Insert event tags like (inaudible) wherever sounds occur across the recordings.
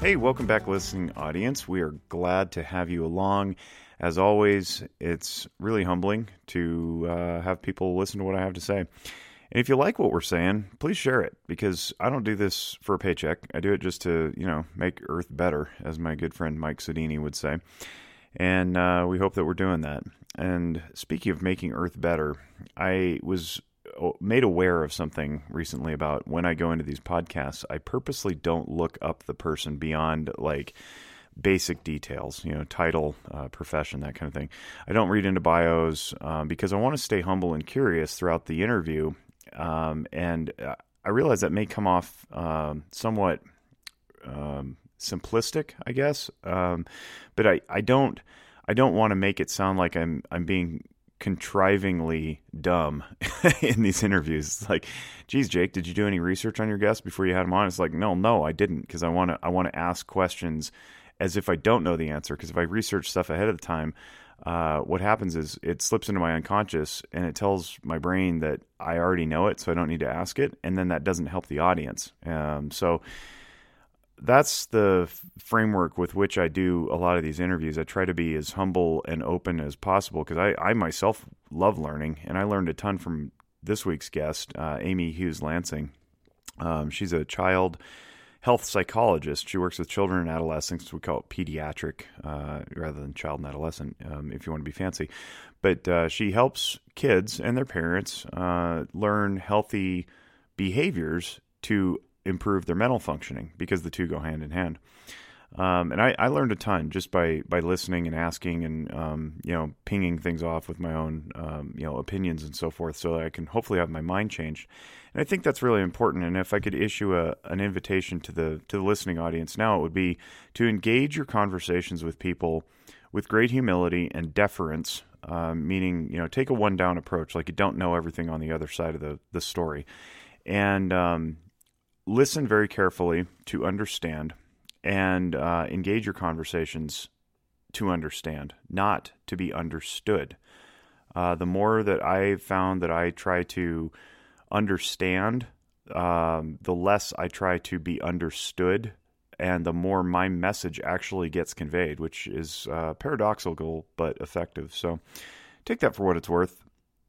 Hey, welcome back, listening audience. We are glad to have you along. As always, it's really humbling to uh, have people listen to what I have to say. And if you like what we're saying, please share it because I don't do this for a paycheck. I do it just to, you know, make Earth better, as my good friend Mike Sedini would say. And uh, we hope that we're doing that. And speaking of making Earth better, I was made aware of something recently about when I go into these podcasts, I purposely don't look up the person beyond like basic details, you know, title, uh, profession, that kind of thing. I don't read into bios um, because I want to stay humble and curious throughout the interview. Um, and uh, I realize that may come off um, somewhat um, simplistic, I guess. Um, but I, I don't I don't want to make it sound like I'm I'm being contrivingly dumb (laughs) in these interviews. It's like, geez, Jake, did you do any research on your guest before you had him on? It's like, no, no, I didn't, because I want to I want to ask questions as if I don't know the answer. Because if I research stuff ahead of the time, uh, what happens is it slips into my unconscious and it tells my brain that I already know it, so I don't need to ask it, and then that doesn't help the audience. Um, so that's the framework with which I do a lot of these interviews. I try to be as humble and open as possible because I, I myself love learning, and I learned a ton from this week's guest, uh, Amy Hughes Lansing. Um, she's a child health psychologist. She works with children and adolescents. We call it pediatric uh, rather than child and adolescent, um, if you want to be fancy. But uh, she helps kids and their parents uh, learn healthy behaviors to improve their mental functioning because the two go hand in hand. Um, and I, I, learned a ton just by by listening and asking and um, you know pinging things off with my own um, you know opinions and so forth, so that I can hopefully have my mind changed. And I think that's really important. And if I could issue a, an invitation to the to the listening audience now, it would be to engage your conversations with people with great humility and deference. Um, meaning, you know, take a one down approach, like you don't know everything on the other side of the the story, and um, listen very carefully to understand and uh, engage your conversations to understand, not to be understood. Uh, the more that I found that I try to understand, um, the less I try to be understood, and the more my message actually gets conveyed, which is uh, paradoxical but effective. So take that for what it's worth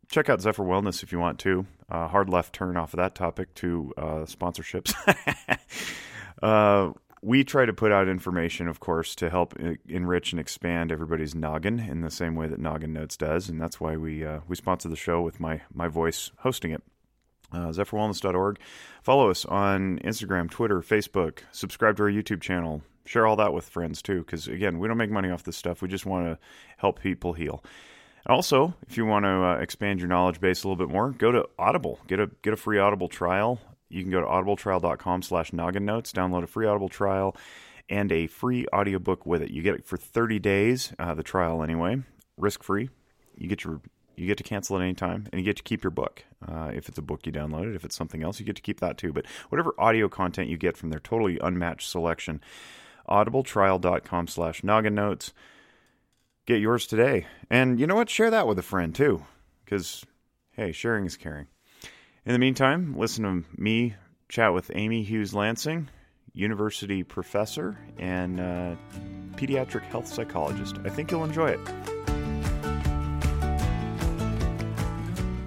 check out Zephyr Wellness if you want to. Uh, hard left turn off of that topic to uh, sponsorships. (laughs) uh, we try to put out information, of course, to help enrich and expand everybody's noggin in the same way that Noggin Notes does, and that's why we uh, we sponsor the show with my my voice hosting it. Uh, ZephyrWellness.org. Follow us on Instagram, Twitter, Facebook. Subscribe to our YouTube channel. Share all that with friends too, because again, we don't make money off this stuff. We just want to help people heal. Also, if you want to uh, expand your knowledge base a little bit more, go to Audible. Get a get a free Audible trial. You can go to audibletrial.com slash noggin notes, download a free Audible trial and a free audiobook with it. You get it for 30 days, uh, the trial anyway, risk free. You get your you get to cancel at any time, and you get to keep your book. Uh, if it's a book you downloaded, if it's something else, you get to keep that too. But whatever audio content you get from their totally unmatched selection, audibletrial.com slash noggin notes. Get yours today. And you know what? Share that with a friend too. Because, hey, sharing is caring. In the meantime, listen to me chat with Amy Hughes Lansing, university professor and uh, pediatric health psychologist. I think you'll enjoy it.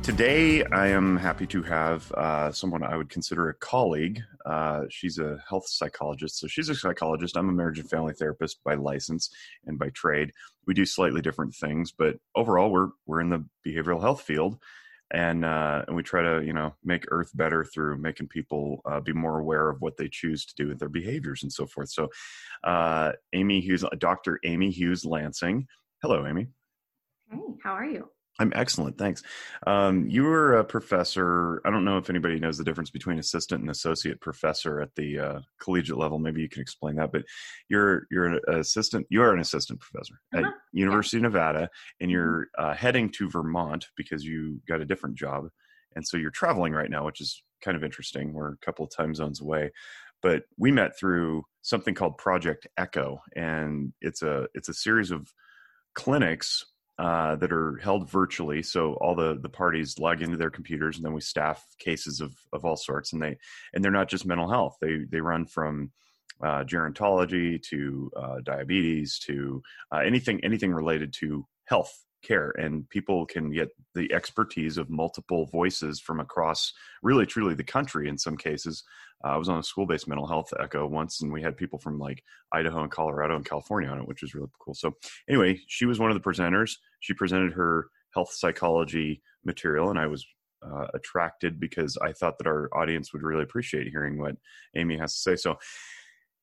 Today, I am happy to have uh, someone I would consider a colleague. Uh, she's a health psychologist. So she's a psychologist. I'm a marriage and family therapist by license and by trade. We do slightly different things, but overall, we're we're in the behavioral health field, and uh, and we try to you know make Earth better through making people uh, be more aware of what they choose to do with their behaviors and so forth. So, uh, Amy Hughes, Dr. Amy Hughes Lansing. Hello, Amy. Hey, how are you? I'm excellent, thanks. Um, you were a professor. I don't know if anybody knows the difference between assistant and associate professor at the uh, collegiate level. Maybe you can explain that. But you're you're an assistant. You are an assistant professor uh-huh. at University yeah. of Nevada, and mm-hmm. you're uh, heading to Vermont because you got a different job, and so you're traveling right now, which is kind of interesting. We're a couple of time zones away, but we met through something called Project Echo, and it's a it's a series of clinics uh, that are held virtually. So all the the parties log into their computers, and then we staff cases of of all sorts. And they and they're not just mental health. They they run from uh, gerontology to uh, diabetes to uh, anything anything related to health care and people can get the expertise of multiple voices from across really truly the country in some cases uh, i was on a school-based mental health echo once and we had people from like idaho and colorado and california on it which was really cool so anyway she was one of the presenters she presented her health psychology material and i was uh, attracted because i thought that our audience would really appreciate hearing what amy has to say so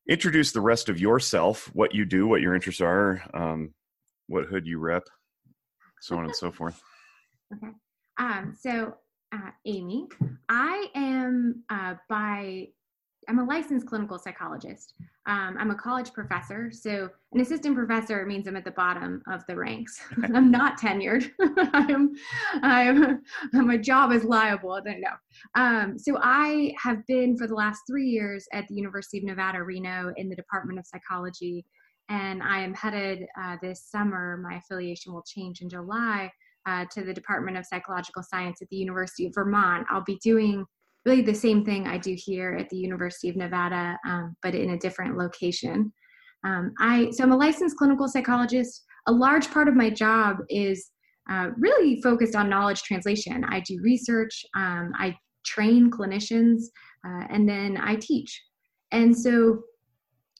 introduce the rest of yourself what you do what your interests are um, what hood you rep so on and so forth. (laughs) Okay. Um, so, uh, Amy, I am uh, by I'm a licensed clinical psychologist. Um, I'm a college professor. So an assistant professor means I'm at the bottom of the ranks. (laughs) I'm not tenured. (laughs) I'm, I'm, (laughs) my job is liable. I don't know. Um, so I have been for the last three years at the University of Nevada, Reno in the Department of Psychology and I am headed uh, this summer. My affiliation will change in July uh, to the Department of Psychological Science at the University of Vermont. I'll be doing really the same thing I do here at the University of Nevada, um, but in a different location. Um, I so I'm a licensed clinical psychologist. A large part of my job is uh, really focused on knowledge translation. I do research, um, I train clinicians, uh, and then I teach. And so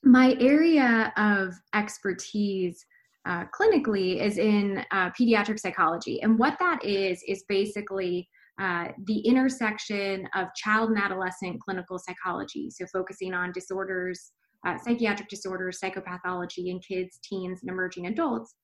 my area of expertise uh, clinically is in uh, pediatric psychology. And what that is, is basically uh, the intersection of child and adolescent clinical psychology. So, focusing on disorders, uh, psychiatric disorders, psychopathology in kids, teens, and emerging adults,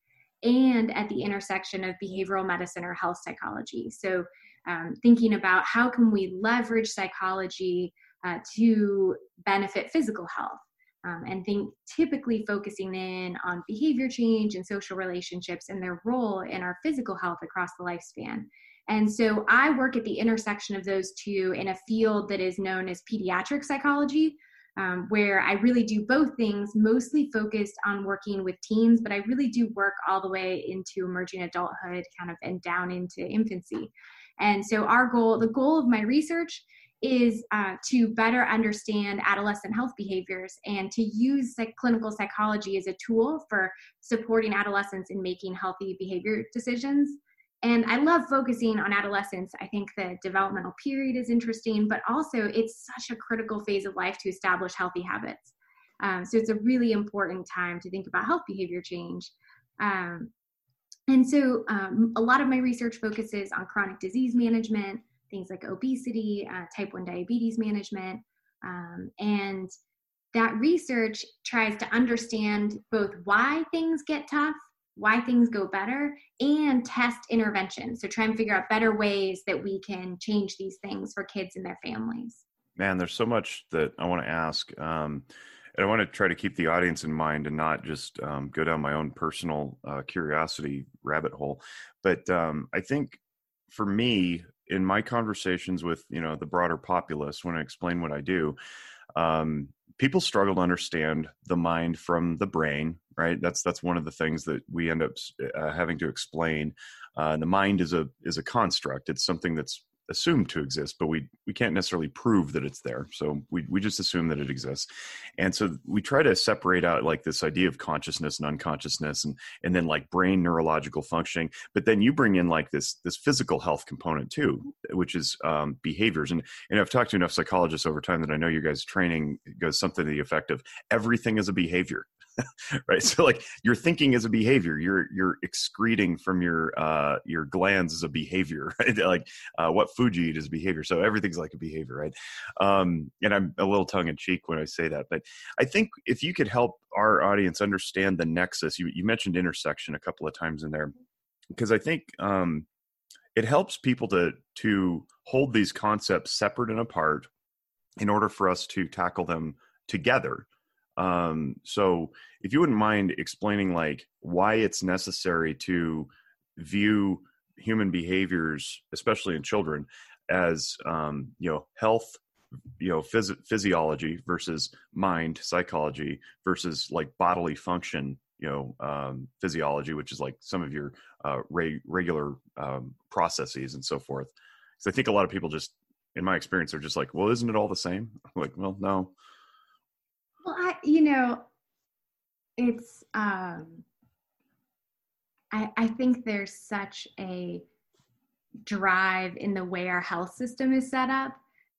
and at the intersection of behavioral medicine or health psychology. So, um, thinking about how can we leverage psychology uh, to benefit physical health um, and think typically focusing in on behavior change and social relationships and their role in our physical health across the lifespan. And so I work at the intersection of those two in a field that is known as pediatric psychology, um, where I really do both things, mostly focused on working with teens, but I really do work all the way into emerging adulthood, kind of, and down into infancy. And so our goal, the goal of my research is uh, to better understand adolescent health behaviors and to use like, clinical psychology as a tool for supporting adolescents in making healthy behavior decisions. And I love focusing on adolescence. I think the developmental period is interesting, but also it's such a critical phase of life to establish healthy habits. Um, so it's a really important time to think about health behavior change. Um, and so um, a lot of my research focuses on chronic disease management, things like obesity, uh, type 1 diabetes management. Um, and that research tries to understand both why things get tough, why things go better, and test interventions. So try and figure out better ways that we can change these things for kids and their families. Man, there's so much that I want to ask. Um, and I want to try to keep the audience in mind and not just um, go down my own personal uh, curiosity rabbit hole. But um, I think for me, in my conversations with you know the broader populace when I explain what I do, um, people struggle to understand the mind from the brain. Right. That's that's one of the things that we end up uh, having to explain. Uh, the mind is a is a construct. It's something that's assumed to exist, but we we can't necessarily prove that it's there. So we we just assume that it exists, and so we try to separate out like this idea of consciousness and unconsciousness, and and then like brain neurological functioning. But then you bring in like this this physical health component too, which is um, behaviors. And and I've talked to enough psychologists over time that I know you guys training goes something to the effect of everything is a behavior. (laughs) right? So like your thinking is a behavior. You're you're excreting from your uh your glands as a behavior (laughs) right? Like uh, what food you eat is behavior. So everything's like a behavior right? Um and i'm a little tongue-in-cheek when i say that but i think if you could help our audience understand the nexus you, you mentioned intersection a couple of times in there because i think um it helps people to to hold these concepts separate and apart in order for us to tackle them together um, so if you wouldn't mind explaining like why it's necessary to view human behaviors, especially in children, as um, you know health you know phys- physiology versus mind psychology versus like bodily function you know um, physiology which is like some of your uh, re- regular um, processes and so forth. Because i think a lot of people just in my experience are just like well isn't it all the same? I'm (laughs) like well no you know, it's um I, I think there's such a drive in the way our health system is set up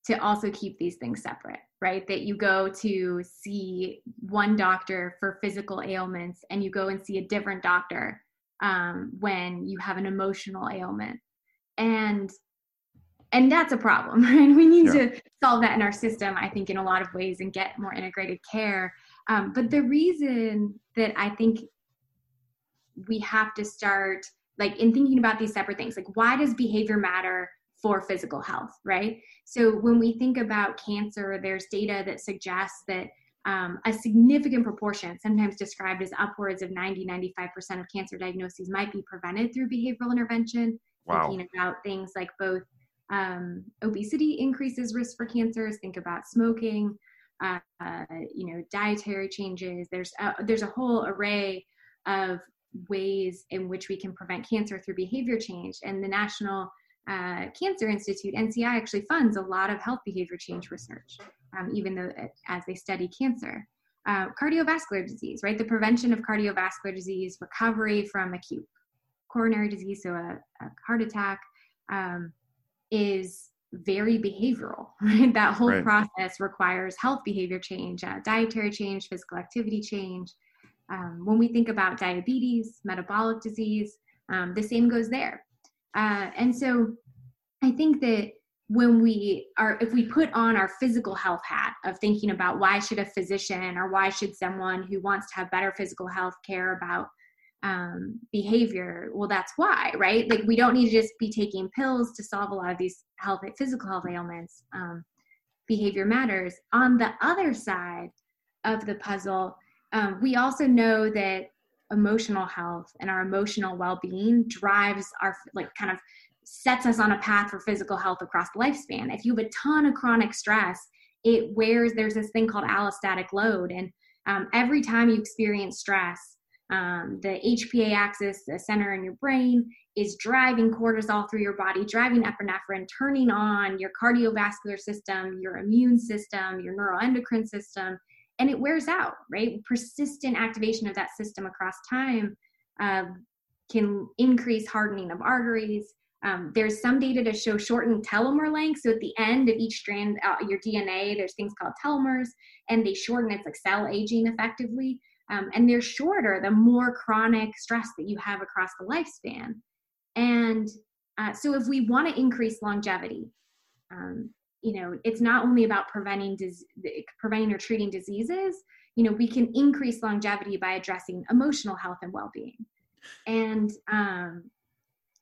to also keep these things separate, right? That you go to see one doctor for physical ailments and you go and see a different doctor um, when you have an emotional ailment. And and that's a problem, (laughs) right? We need yeah. to solve that in our system, I think, in a lot of ways and get more integrated care. Um, but the reason that I think we have to start like in thinking about these separate things like why does behavior matter for physical health right so when we think about cancer there's data that suggests that um, a significant proportion sometimes described as upwards of 90 95% of cancer diagnoses might be prevented through behavioral intervention wow. thinking about things like both um, obesity increases risk for cancers think about smoking uh, you know dietary changes there's a, there's a whole array of ways in which we can prevent cancer through behavior change. And the National uh, Cancer Institute, NCI, actually funds a lot of health behavior change research, um, even though uh, as they study cancer. Uh, cardiovascular disease, right? The prevention of cardiovascular disease, recovery from acute coronary disease, so a, a heart attack, um, is very behavioral. (laughs) Right? That whole right. process requires health behavior change, uh, dietary change, physical activity change, um, when we think about diabetes, metabolic disease, um, the same goes there. Uh, and so I think that when we are, if we put on our physical health hat of thinking about why should a physician or why should someone who wants to have better physical health care about um, behavior, well, that's why, right? Like we don't need to just be taking pills to solve a lot of these health, physical health ailments. Um, behavior matters. On the other side of the puzzle, um, we also know that emotional health and our emotional well-being drives our like kind of sets us on a path for physical health across the lifespan if you have a ton of chronic stress it wears there's this thing called allostatic load and um, every time you experience stress um, the hpa axis the center in your brain is driving cortisol through your body driving epinephrine turning on your cardiovascular system your immune system your neuroendocrine system and it wears out, right? Persistent activation of that system across time uh, can increase hardening of arteries. Um, there's some data to show shortened telomere length. So at the end of each strand, uh, your DNA, there's things called telomeres, and they shorten. It's like cell aging effectively, um, and they're shorter the more chronic stress that you have across the lifespan. And uh, so, if we want to increase longevity, um, you know it's not only about preventing dis- preventing or treating diseases you know we can increase longevity by addressing emotional health and well-being and um,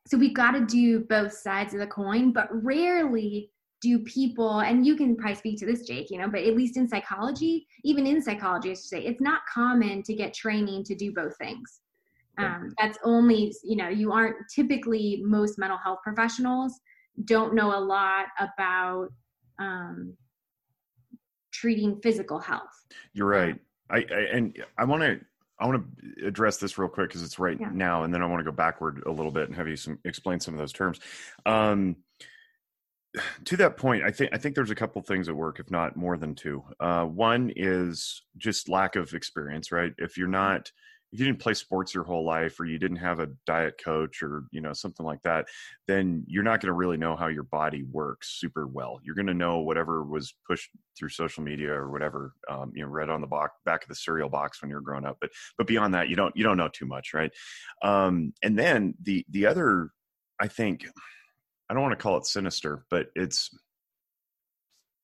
so we've got to do both sides of the coin but rarely do people and you can probably speak to this jake you know but at least in psychology even in psychology i should say it's not common to get training to do both things um, that's only you know you aren't typically most mental health professionals don't know a lot about um, treating physical health. You're right. I, I and I want to I want to address this real quick because it's right yeah. now, and then I want to go backward a little bit and have you some explain some of those terms. Um, to that point, I think I think there's a couple things at work, if not more than two. Uh, one is just lack of experience, right? If you're not if you didn't play sports your whole life or you didn't have a diet coach or you know something like that then you're not going to really know how your body works super well you're going to know whatever was pushed through social media or whatever um, you know read on the box, back of the cereal box when you're growing up but but beyond that you don't you don't know too much right um, and then the the other i think i don't want to call it sinister but it's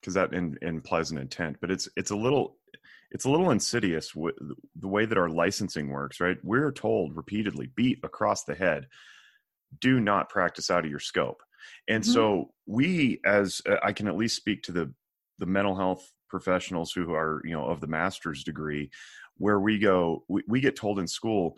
because that in, implies an intent but it's it's a little it's a little insidious w- the way that our licensing works, right? We're told repeatedly, beat across the head, do not practice out of your scope. And mm-hmm. so we, as uh, I can at least speak to the the mental health professionals who are you know of the master's degree, where we go, we, we get told in school,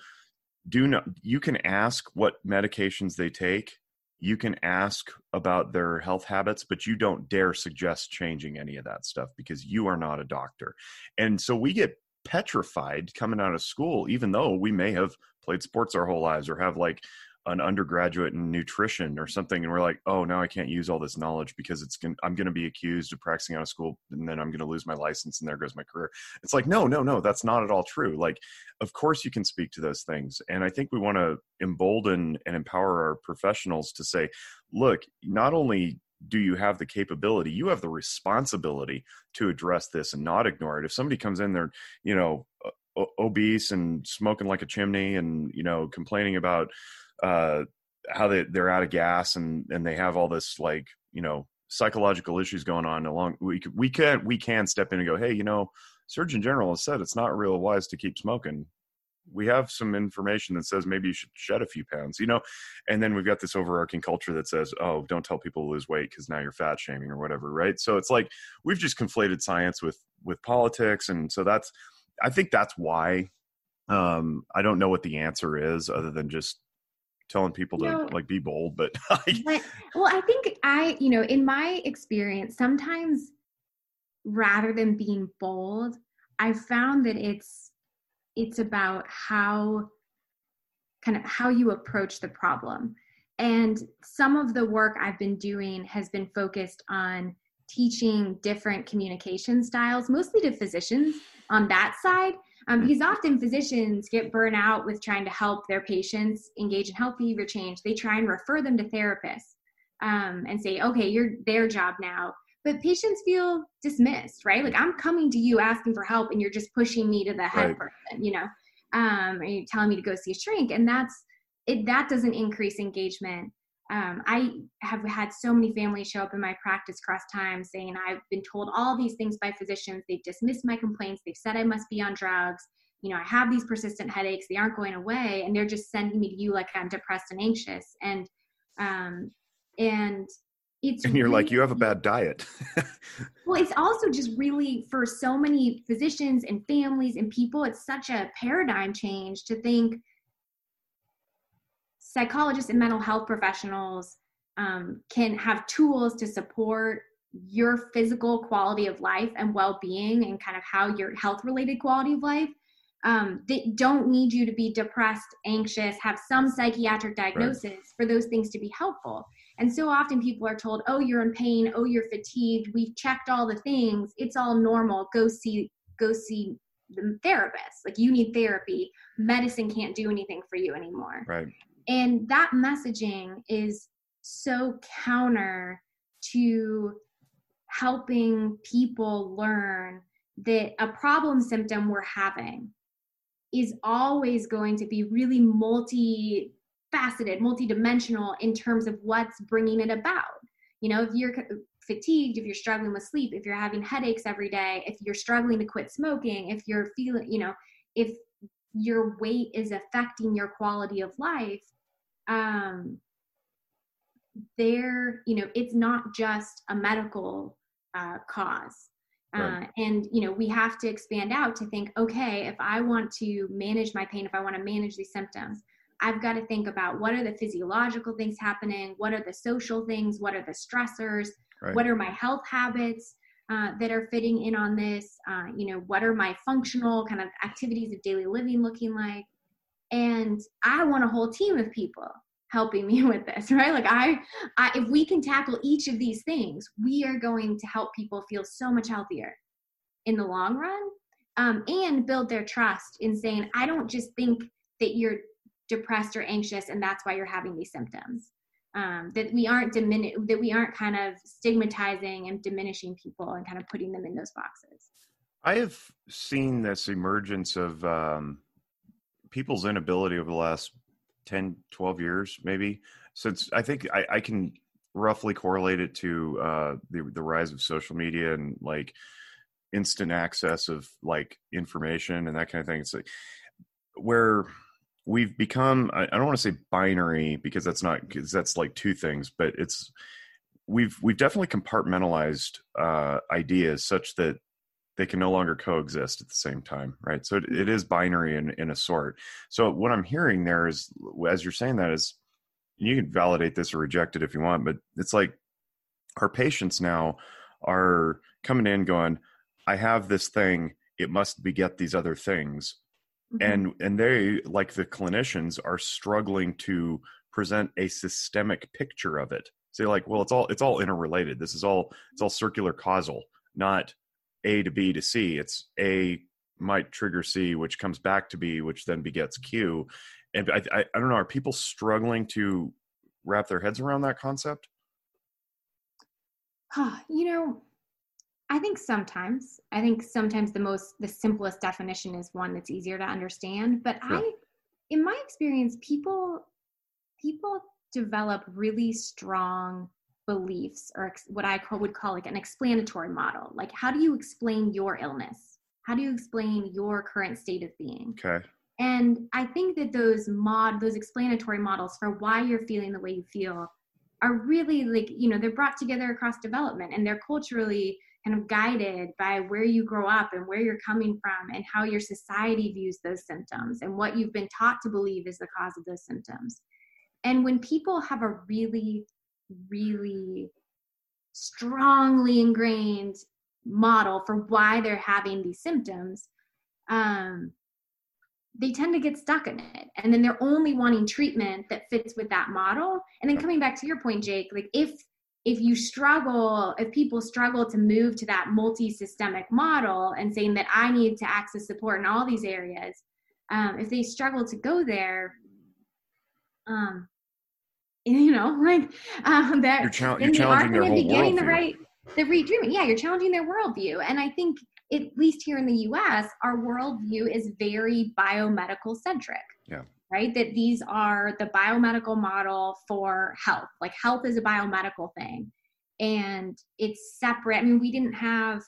do not. You can ask what medications they take you can ask about their health habits, but you don't dare suggest changing any of that stuff because you are not a doctor. And so we get petrified coming out of school, even though we may have played sports our whole lives or have like an undergraduate in nutrition or something and we're like oh now i can't use all this knowledge because it's going i'm going to be accused of practicing out of school and then i'm going to lose my license and there goes my career. It's like no no no that's not at all true. Like of course you can speak to those things and i think we want to embolden and empower our professionals to say look not only do you have the capability you have the responsibility to address this and not ignore it. If somebody comes in there you know obese and smoking like a chimney and you know complaining about uh, how they they're out of gas and and they have all this like you know psychological issues going on along we we can we can step in and go hey you know surgeon general has said it's not real wise to keep smoking. We have some information that says maybe you should shed a few pounds you know? And then we've got this overarching culture that says oh don't tell people to lose weight because now you're fat shaming or whatever right? So it's like we've just conflated science with with politics and so that's i think that's why um i don't know what the answer is other than just telling people to like be bold but, (laughs) but well i think i you know in my experience sometimes rather than being bold i found that it's it's about how kind of how you approach the problem. And some of the work i've been doing has been focused on teaching different communication styles mostly to physicians on that side um, because often physicians get burnt out with trying to help their patients engage in health behavior change. They try and refer them to therapists um, and say, okay, you're their job now. But patients feel dismissed, right? Like I'm coming to you asking for help and you're just pushing me to the head right. person, you know, um, and you're telling me to go see a shrink. And that's, it, that doesn't increase engagement um, I have had so many families show up in my practice cross time saying, I've been told all these things by physicians. They've dismissed my complaints. They've said I must be on drugs. You know, I have these persistent headaches. They aren't going away. And they're just sending me to you like I'm depressed and anxious. And, um, and it's and you're really, like you have a bad diet (laughs) well it's also just really for so many physicians and families and people it's such a paradigm change to think psychologists and mental health professionals um, can have tools to support your physical quality of life and well-being and kind of how your health related quality of life. Um, they don't need you to be depressed anxious have some psychiatric diagnosis right. for those things to be helpful. And so often people are told oh you're in pain. Oh you're fatigued. We've checked all the things. It's all normal. Go see go see the therapist. Like you need therapy. Medicine can't do anything for you anymore. Right and that messaging is so counter to helping people learn that a problem symptom we're having is always going to be really multi faceted, multi-dimensional in terms of what's bringing it about. You know, if you're fatigued, if you're struggling with sleep, if you're having headaches every day, if you're struggling to quit smoking, if you're feeling, you know, if your weight is affecting your quality of life, um, there, you know, it's not just a medical uh, cause. Right. Uh, and you know we have to expand out to think okay if i want to manage my pain if i want to manage these symptoms i've got to think about what are the physiological things happening what are the social things what are the stressors right. what are my health habits uh, that are fitting in on this uh, you know what are my functional kind of activities of daily living looking like and i want a whole team of people helping me (laughs) with this right? Like I, I if we can tackle each of these things we are going to help people feel so much healthier in the long run um, and build their trust in saying i don't just think that you're depressed or anxious and that's why you're having these symptoms. Um, that we aren't diminish that we aren't kind of stigmatizing and diminishing people and kind of putting them in those boxes. I have seen this emergence of um, people's inability over the last 10 12 years maybe. Since i think i, I can roughly correlate it to uh, the, the rise of social media and like instant access of like information and that kind of thing. It's like where we've become i, I don't want to say binary because that's not because that's like two things but it's we've we've definitely compartmentalized uh, ideas such that they can no longer coexist at the same time right so it, it is binary in, in a sort so what i'm hearing there is as you're saying that is you can validate this or reject it if you want but it's like our patients now are coming in going i have this thing it must beget these other things mm-hmm. and and they like the clinicians are struggling to present a systemic picture of it. Say like, well, it's all it's all interrelated. This is all it's all circular causal, not A to B to C. It's A might trigger C, which comes back to B, which then begets Q. And I, I, I don't know, are people struggling to wrap their heads around that concept? you know, I think sometimes. I think sometimes the most the simplest definition is one that's easier to understand. But sure. I in my experience, people people develop really strong beliefs or ex- what I call, would call like an explanatory model. Like how do you explain your illness? How do you explain your current state of being? Okay. And I think that those mod those explanatory models for why you're feeling the way you feel are really like, you know, they're brought together across development and they're culturally kind of guided by where you grow up and where you're coming from and how your society views those symptoms and what you've been taught to believe is the cause of those symptoms. And when people have a really, really strongly ingrained model for why they're having these symptoms, um, they tend to get stuck in it. And then they're only wanting treatment that fits with that model. And then coming back to your point, Jake, like if if you struggle, if people struggle to move to that multi-systemic model and saying that I need to access support in all these areas, um, if they struggle to go there, um, (laughs) you know, like um, that, you're, cha- you're challenging their whole getting the right, the treatment. Yeah, you're challenging their worldview, and I think at least here in the U.S., our worldview is very biomedical centric. Yeah right? That these are the biomedical model for health. Like health is a biomedical thing and it's separate. I mean, we didn't have,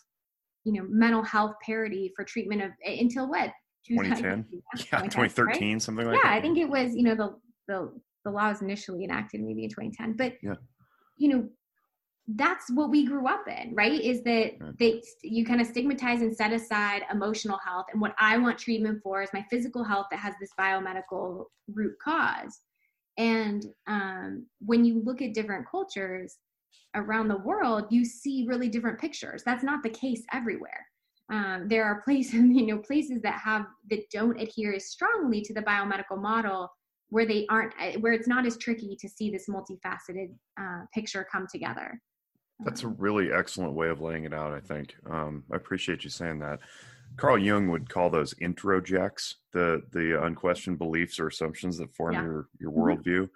you know, mental health parity for treatment of until what? 2010? (laughs) Yeah, 2013, right? something like yeah, that. Yeah, I think it was, you know, the, the, the law was initially enacted maybe in 2010, but, yeah. you know, that's what we grew up in right? Is that they you kind of stigmatize and set aside emotional health and what i want treatment for is my physical health that has this biomedical root cause. And um, when you look at different cultures around the world you see really different pictures. That's not the case everywhere. Um, there are places (laughs) you know places that have that don't adhere as strongly to the biomedical model where they aren't where it's not as tricky to see this multifaceted uh, picture come together that's a really excellent way of laying it out, I think. Um, I appreciate you saying that. Carl Jung would call those introjects, the the unquestioned beliefs or assumptions that form yeah. your your mm-hmm. worldview.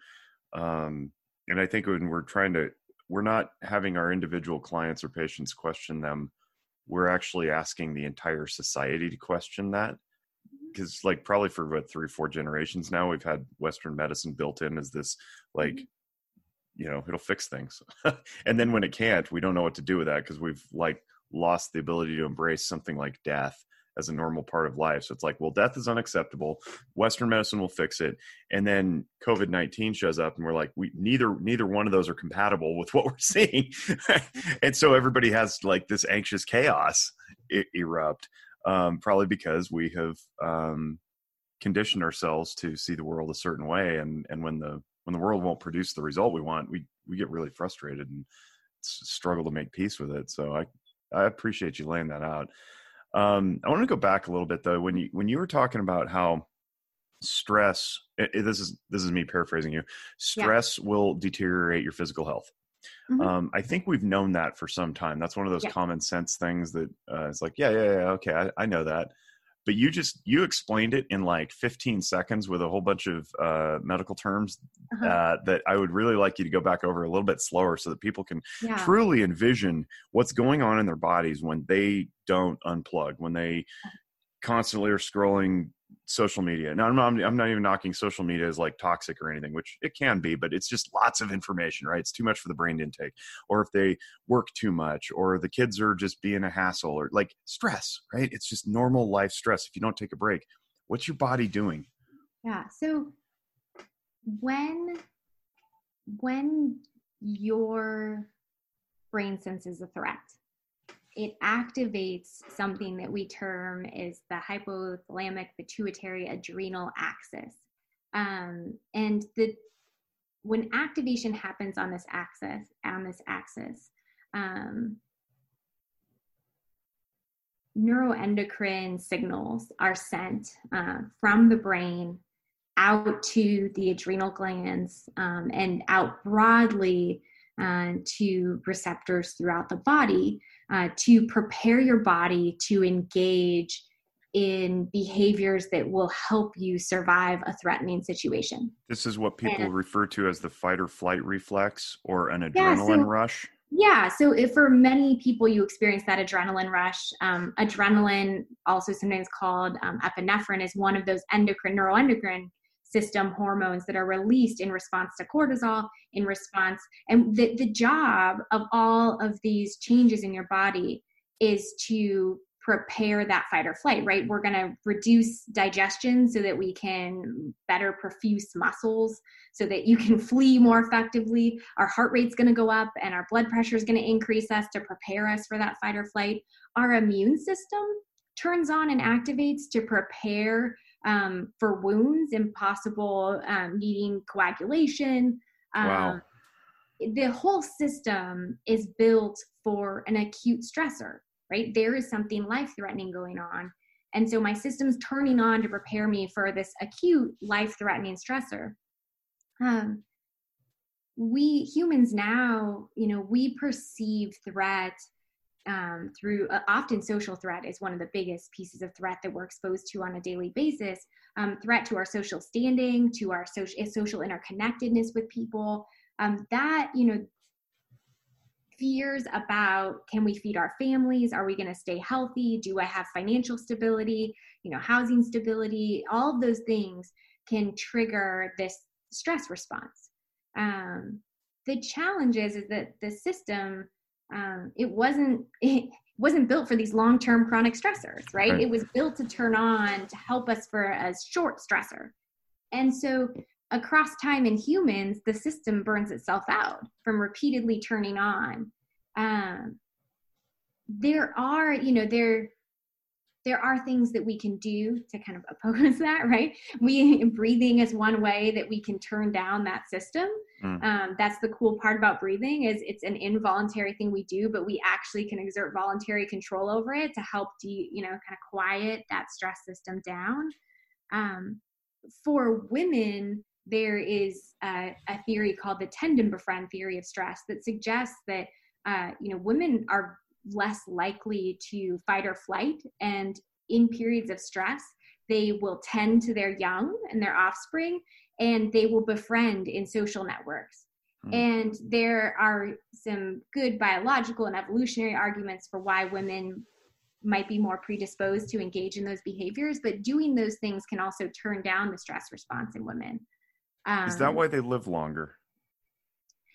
Um, and I think when we're trying to, we're not having our individual clients or patients question them. We're actually asking the entire society to question that, because like probably for about three four generations now, we've had Western medicine built in as this like mm-hmm. you know it'll fix things. (laughs) And then when it can't we don't know what to do with that because we've like lost the ability to embrace something like death as a normal part of life. So it's like well death is unacceptable. Western medicine will fix it. And then covid-19 shows up and we're like we neither neither one of those are compatible with (laughs) what we're seeing. (laughs) And so everybody has like this anxious chaos erupt um, probably because we have um, conditioned ourselves to see the world a certain way and and when the when the world won't produce the result we want, we we get really frustrated and struggle to make peace with it. So I I appreciate you laying that out. Um, I want to go back a little bit though. When you when you were talking about how stress, it, it, this is this is me paraphrasing you. Stress yeah. will deteriorate your physical health. Mm-hmm. Um, I think we've known that for some time. That's one of those yeah. common sense things that uh, it's like, yeah, yeah, yeah, okay, I, I know that but you just you explained it in like 15 seconds with a whole bunch of uh, medical terms uh-huh. uh, that I would really like you to go back over a little bit slower so that people can yeah. truly envision what's going on in their bodies when they don't unplug, when they constantly are scrolling social media. Now, I'm not, I'm not even knocking social media as like toxic or anything, which it can be, but it's just lots of information, right? It's too much for the brain to intake. Or if they work too much, or the kids are just being a hassle, or like stress, right? It's just normal life stress. If you don't take a break, what's your body doing? Yeah. So when when your brain senses a threat it activates something that we term is the hypothalamic pituitary adrenal axis. Um, and the when activation happens on this axis, on this axis, um, neuroendocrine signals are sent uh, from the brain out to the adrenal glands um, and out broadly uh, to receptors throughout the body uh, to prepare your body to engage in behaviors that will help you survive a threatening situation. This is what people and, refer to as the fight or flight reflex or an adrenaline yeah, so, rush. Yeah, so if for many people you experience that adrenaline rush, um, adrenaline, also sometimes called um, epinephrine, is one of those endocrine neuroendocrine system hormones that are released in response to cortisol in response and the, the job of all of these changes in your body is to prepare that fight or flight right? We're going to reduce digestion so that we can better perfuse muscles so that you can (laughs) flee more effectively. Our heart rate's going to go up and our blood pressure is going to increase us to prepare us for that fight or flight. Our immune system turns on and activates to prepare um, for wounds and possible um, needing coagulation. Wow. Um, the whole system is built for an acute stressor, right? There is something life threatening going on. And so my system's turning on to prepare me for this acute life threatening stressor. Um, we humans now, you know, we perceive threat um, through uh, often social threat is one of the biggest pieces of threat that we're exposed to on a daily basis. Um, threat to our social standing, to our social social interconnectedness with people. Um, that you know, fears about can we feed our families? Are we going to stay healthy? Do I have financial stability? You know, housing stability. All of those things can trigger this stress response. Um, the challenge is, is that the system um, it wasn't (laughs) it wasn't built for these long-term chronic stressors right? right. It was built to turn on to help us for a short stressor. And so across time in humans the system burns itself out from repeatedly turning on. Um, there are you know there there are things that we can do to kind of oppose (laughs) that, right? We breathing is one way that we can turn down that system. Mm. Um, that's the cool part about breathing is it's an involuntary thing we do, but we actually can exert voluntary control over it to help de- you know kind of quiet that stress system down. Um, for women, there is a, a, theory called the tend-and-befriend theory of stress that suggests that uh, you know women are less likely to fight or flight. And in periods of stress, they will tend to their young and their offspring, and they will befriend in social networks. Mm. And there are some good biological and evolutionary arguments for why women might be more predisposed to engage in those behaviors, but doing those things can also turn down the stress response in women. Um, Is that um, why they live longer?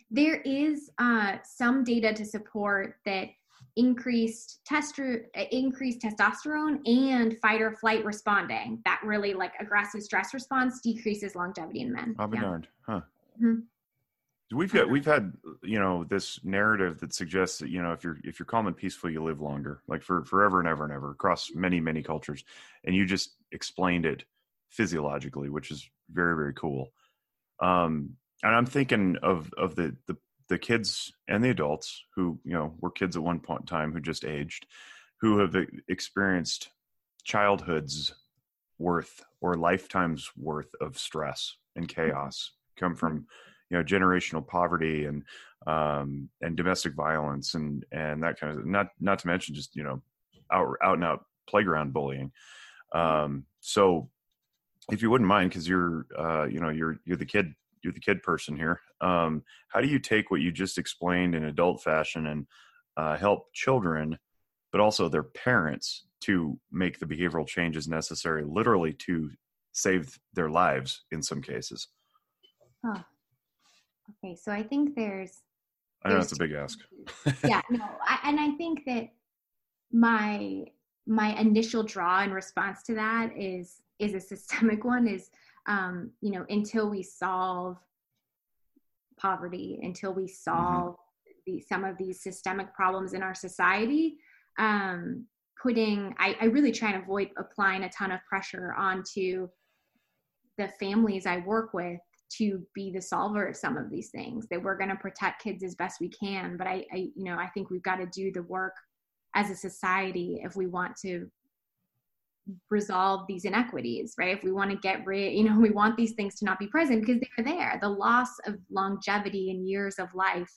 There is uh, some data to support that increased tester increased testosterone and fight or flight responding. That really like aggressive stress response decreases longevity in men. I'll be yeah. darned huh. Mm-hmm. we've got we've had you know this narrative that suggests that you know if you're if you're calm and peaceful you live longer like for forever and ever and ever across many many cultures. And you just explained it physiologically which is very very cool. Um and i'm thinking of of the the the kids and the adults who you know were kids at one point in time who just aged who have experienced childhood's worth or lifetimes worth of stress and mm-hmm. chaos come from you know generational poverty and um and domestic violence and and that kind of not not to mention just you know out out and out playground bullying mm-hmm. um so if you wouldn't mind because you're uh you know you're you're the kid you're the kid person here. Um, how do you take what you just explained in adult fashion and uh, help children, but also their parents to make the behavioral changes necessary, literally to save their lives in some cases? Oh, okay. So I think there's. I know it's a big ask. yeah, no, I, and I think that my my initial draw in response to that is is a systemic (laughs) one. Is um, you know, until we solve poverty, until we mm-hmm. solve mm-hmm. the, some of these systemic problems in our society, um, putting, I, I really try and avoid applying a ton of pressure onto the families I work with to be the solver of some of these things that we're going to protect kids as best we can but I, I you know i think we've got to do the work as a society if we want to resolve these inequities, right? If we want to get rid, you know, (laughs) we want these things to not be present because they're there. The loss of longevity and years of life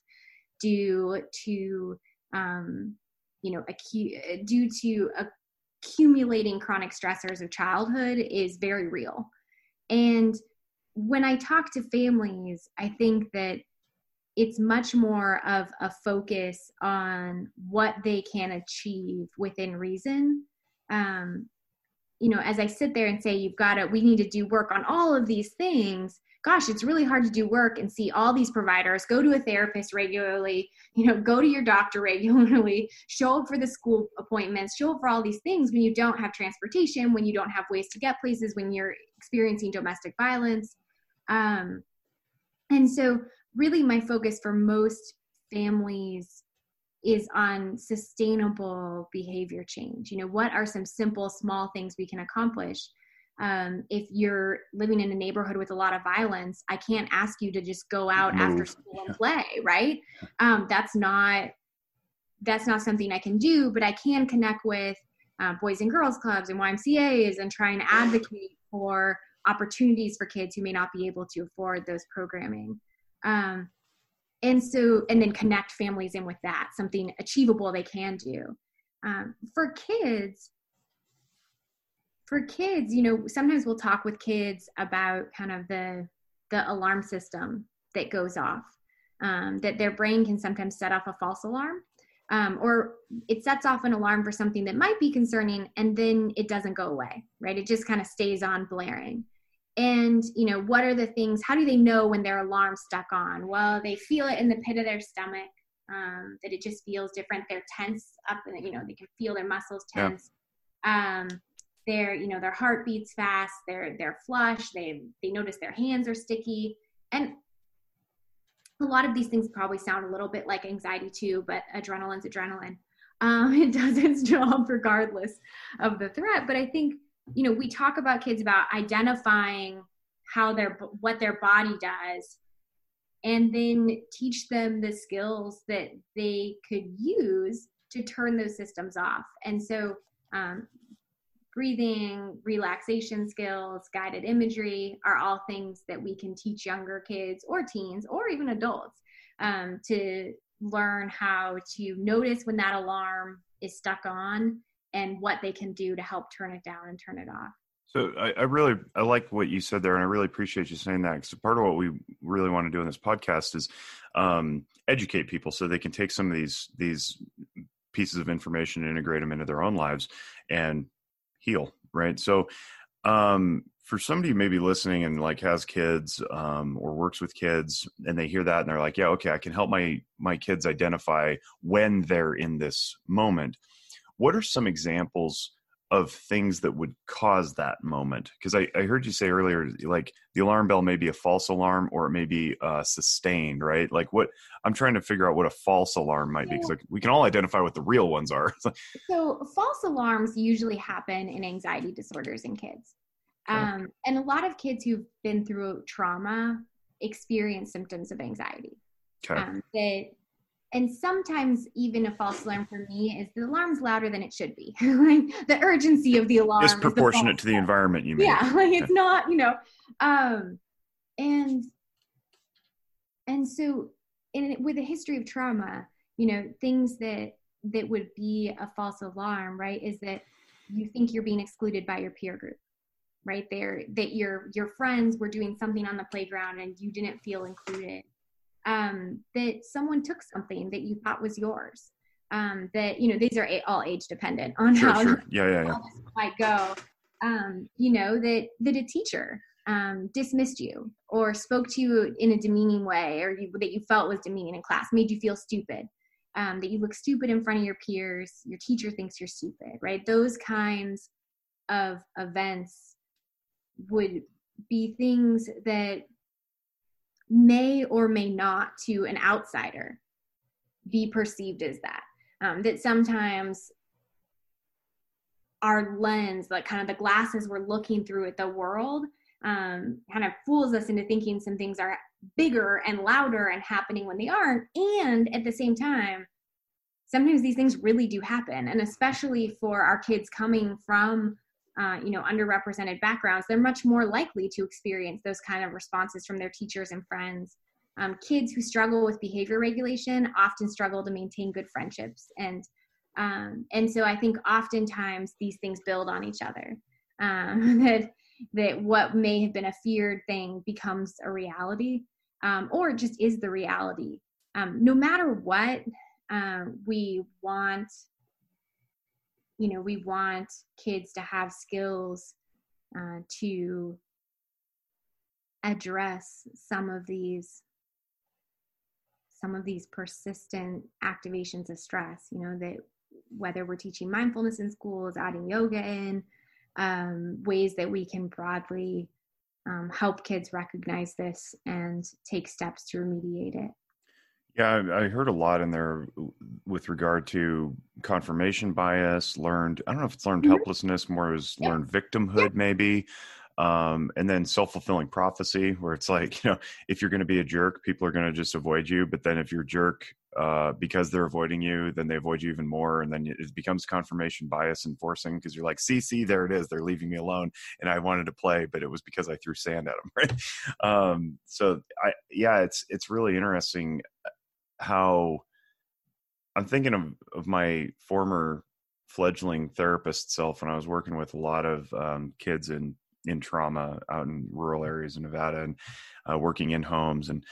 due to, um, you know, acu- due to accumulating chronic stressors of childhood is very real. And when I talk to families, I think that it's much more of a focus on what they can achieve within reason um, you know as i sit there and say you've got to we need to do work on all of these things gosh it's really hard to do work and see all these providers go to a therapist regularly you know go to your doctor (laughs) regularly show up for the school appointments show up for all these things when you don't have transportation when you don't have ways to get places when you're experiencing domestic violence. Um, and so really my focus for most families is on sustainable behavior change. You know what are some simple small things we can accomplish? Um, if you're living in a neighborhood with a lot of violence i can't ask you to just go out Move. after school and play right? Um, that's not that's not something i can do but i can connect with uh, boys and girls clubs and ymcas and try and advocate for opportunities for kids who may not be able to afford those programming. Um, and so and then connect families in with that something achievable they can do. Um, for kids for kids you know sometimes we'll talk with kids about kind of the the alarm system that goes off um, that their brain can sometimes set off a false alarm um, or it sets off an alarm for something that might be concerning and then it doesn't go away right? It just kind of stays on blaring and you know what are the things how do they know when their alarm's stuck on? Well they feel it in the pit of their stomach um, that it just feels different. They're tense up and you know they can feel their muscles tense. Yeah. um, their you know their heart beats fast. They're they're flush. They they notice their hands are sticky. And a lot of these things probably sound a little bit like anxiety too but adrenaline's adrenaline. Um, (laughs) it does its job regardless of the threat. But i think you know we talk about kids about identifying how their what their body does and then teach them the skills that they could use to turn those systems off. And so um, breathing relaxation skills guided imagery are all things that we can teach younger kids or teens or even adults um, to learn how to notice when that alarm is stuck on and what they can do to help turn it down and turn it off. So I, I really I like what you said there, and I really appreciate you saying that. Because part of what we really want to do in this podcast is um, educate people so they can take some of these these pieces of information and integrate them into their own lives and heal. Right. So um, for somebody maybe listening and like has kids um, or works with kids and they hear that and they're like yeah okay i can help my my kids identify when they're in this moment what are some examples of things that would cause that moment? Because I, I, heard you say earlier, like the alarm bell may be a false alarm or it may be uh, sustained, right? Like what I'm trying to figure out what a false alarm might be because like, we can all identify what the real ones are. (laughs) so false alarms usually happen in anxiety disorders in kids. Um, and a lot of kids who've been through trauma experience symptoms of anxiety. Okay. Um, that and sometimes even a false alarm for me is the alarm's louder than it should be. (laughs) like the urgency of the alarm is proportionate to the environment. You mean? Yeah, (laughs) like it's not, you know, um, and and so in with a history of trauma, you know, things that that would be a false alarm, right, is that you think you're being excluded by your peer group right there that your your friends were doing something on the playground and you didn't feel included um, that someone took something that you thought was yours. Um, that you know these are all age dependent on sure, how sure. Yeah, yeah, yeah. might go. Um, you know that that a teacher um, dismissed you or spoke to you in a demeaning way, or you, that you felt was demeaning in class, made you feel stupid. Um, that you look stupid in front of your peers, your teacher thinks you're stupid, right? Those kinds of events would be things that may or may not to an outsider be perceived as that. Um, that sometimes our lens, like kind of the glasses we're looking through at the world, um, kind of fools us into thinking some things are bigger and louder and happening when they aren't. And at the same time, sometimes these things really do happen. And especially for our kids coming from uh, you know underrepresented backgrounds they're much more likely to experience those kind of responses from their teachers and friends. Um, kids who struggle with behavior regulation often struggle to maintain good friendships and um, and so i think oftentimes these things build on each other um, (laughs) that that what may have been a feared thing becomes a reality um, or just is the reality. Um, no matter what uh, we want you know we want kids to have skills uh, to address some of these some of these persistent activations of stress you know that whether we're teaching mindfulness in schools adding yoga in um, ways that we can broadly um, help kids recognize this and take steps to remediate it yeah, I heard a lot in there with regard to confirmation bias, learned, I don't know if it's learned mm-hmm. helplessness, more as yeah. learned victimhood, yeah. maybe. Um, and then self fulfilling prophecy, where it's (laughs) like, you know, if you're going to be a jerk, people are going to just avoid you. But then if you're a jerk uh, because they're avoiding you, then they avoid you even more. And then it becomes confirmation bias enforcing because you're like, see, see, there it is. They're leaving me alone. And I wanted to play, but it was because I threw sand at them. (laughs) Right. Um, so I, yeah, it's, it's really interesting how I'm thinking of, of my former fledgling therapist self when I was working with a lot of um, kids in in trauma out in rural areas in Nevada and uh, working in homes and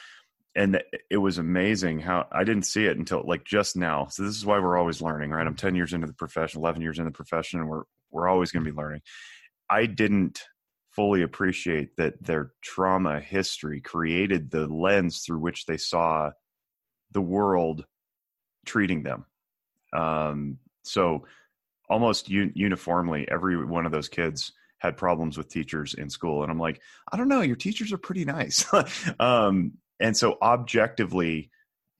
and it was amazing how I didn't see it until like just now. So this is why we're always learning, right? I'm 10 years into the profession, 11 years in the profession, and we're we're always going to be learning. I didn't fully appreciate that their trauma history created the lens through which they saw the world treating them. Um, so almost un- uniformly, every one of those kids had problems with teachers in school, and I'm like, I don't know, your teachers are pretty nice. (laughs) um, and so objectively,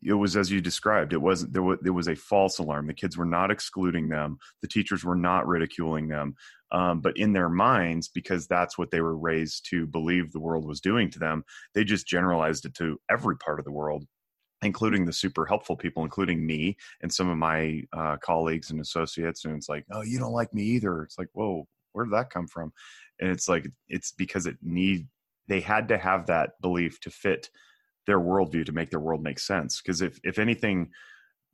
it was as you described. It wasn't there. Was, there was a false alarm. The kids were not excluding them. The teachers were not ridiculing them. Um, but in their minds, because that's what they were raised to believe the world was doing to them, they just generalized it to every part of the world including the super helpful people, including me and some of my uh, colleagues and associates. And it's like, oh, you don't like me either. It's like, whoa, where did that come from? And it's like, it's because it need they had to have that belief to fit their worldview to make their world make sense. Because if if anything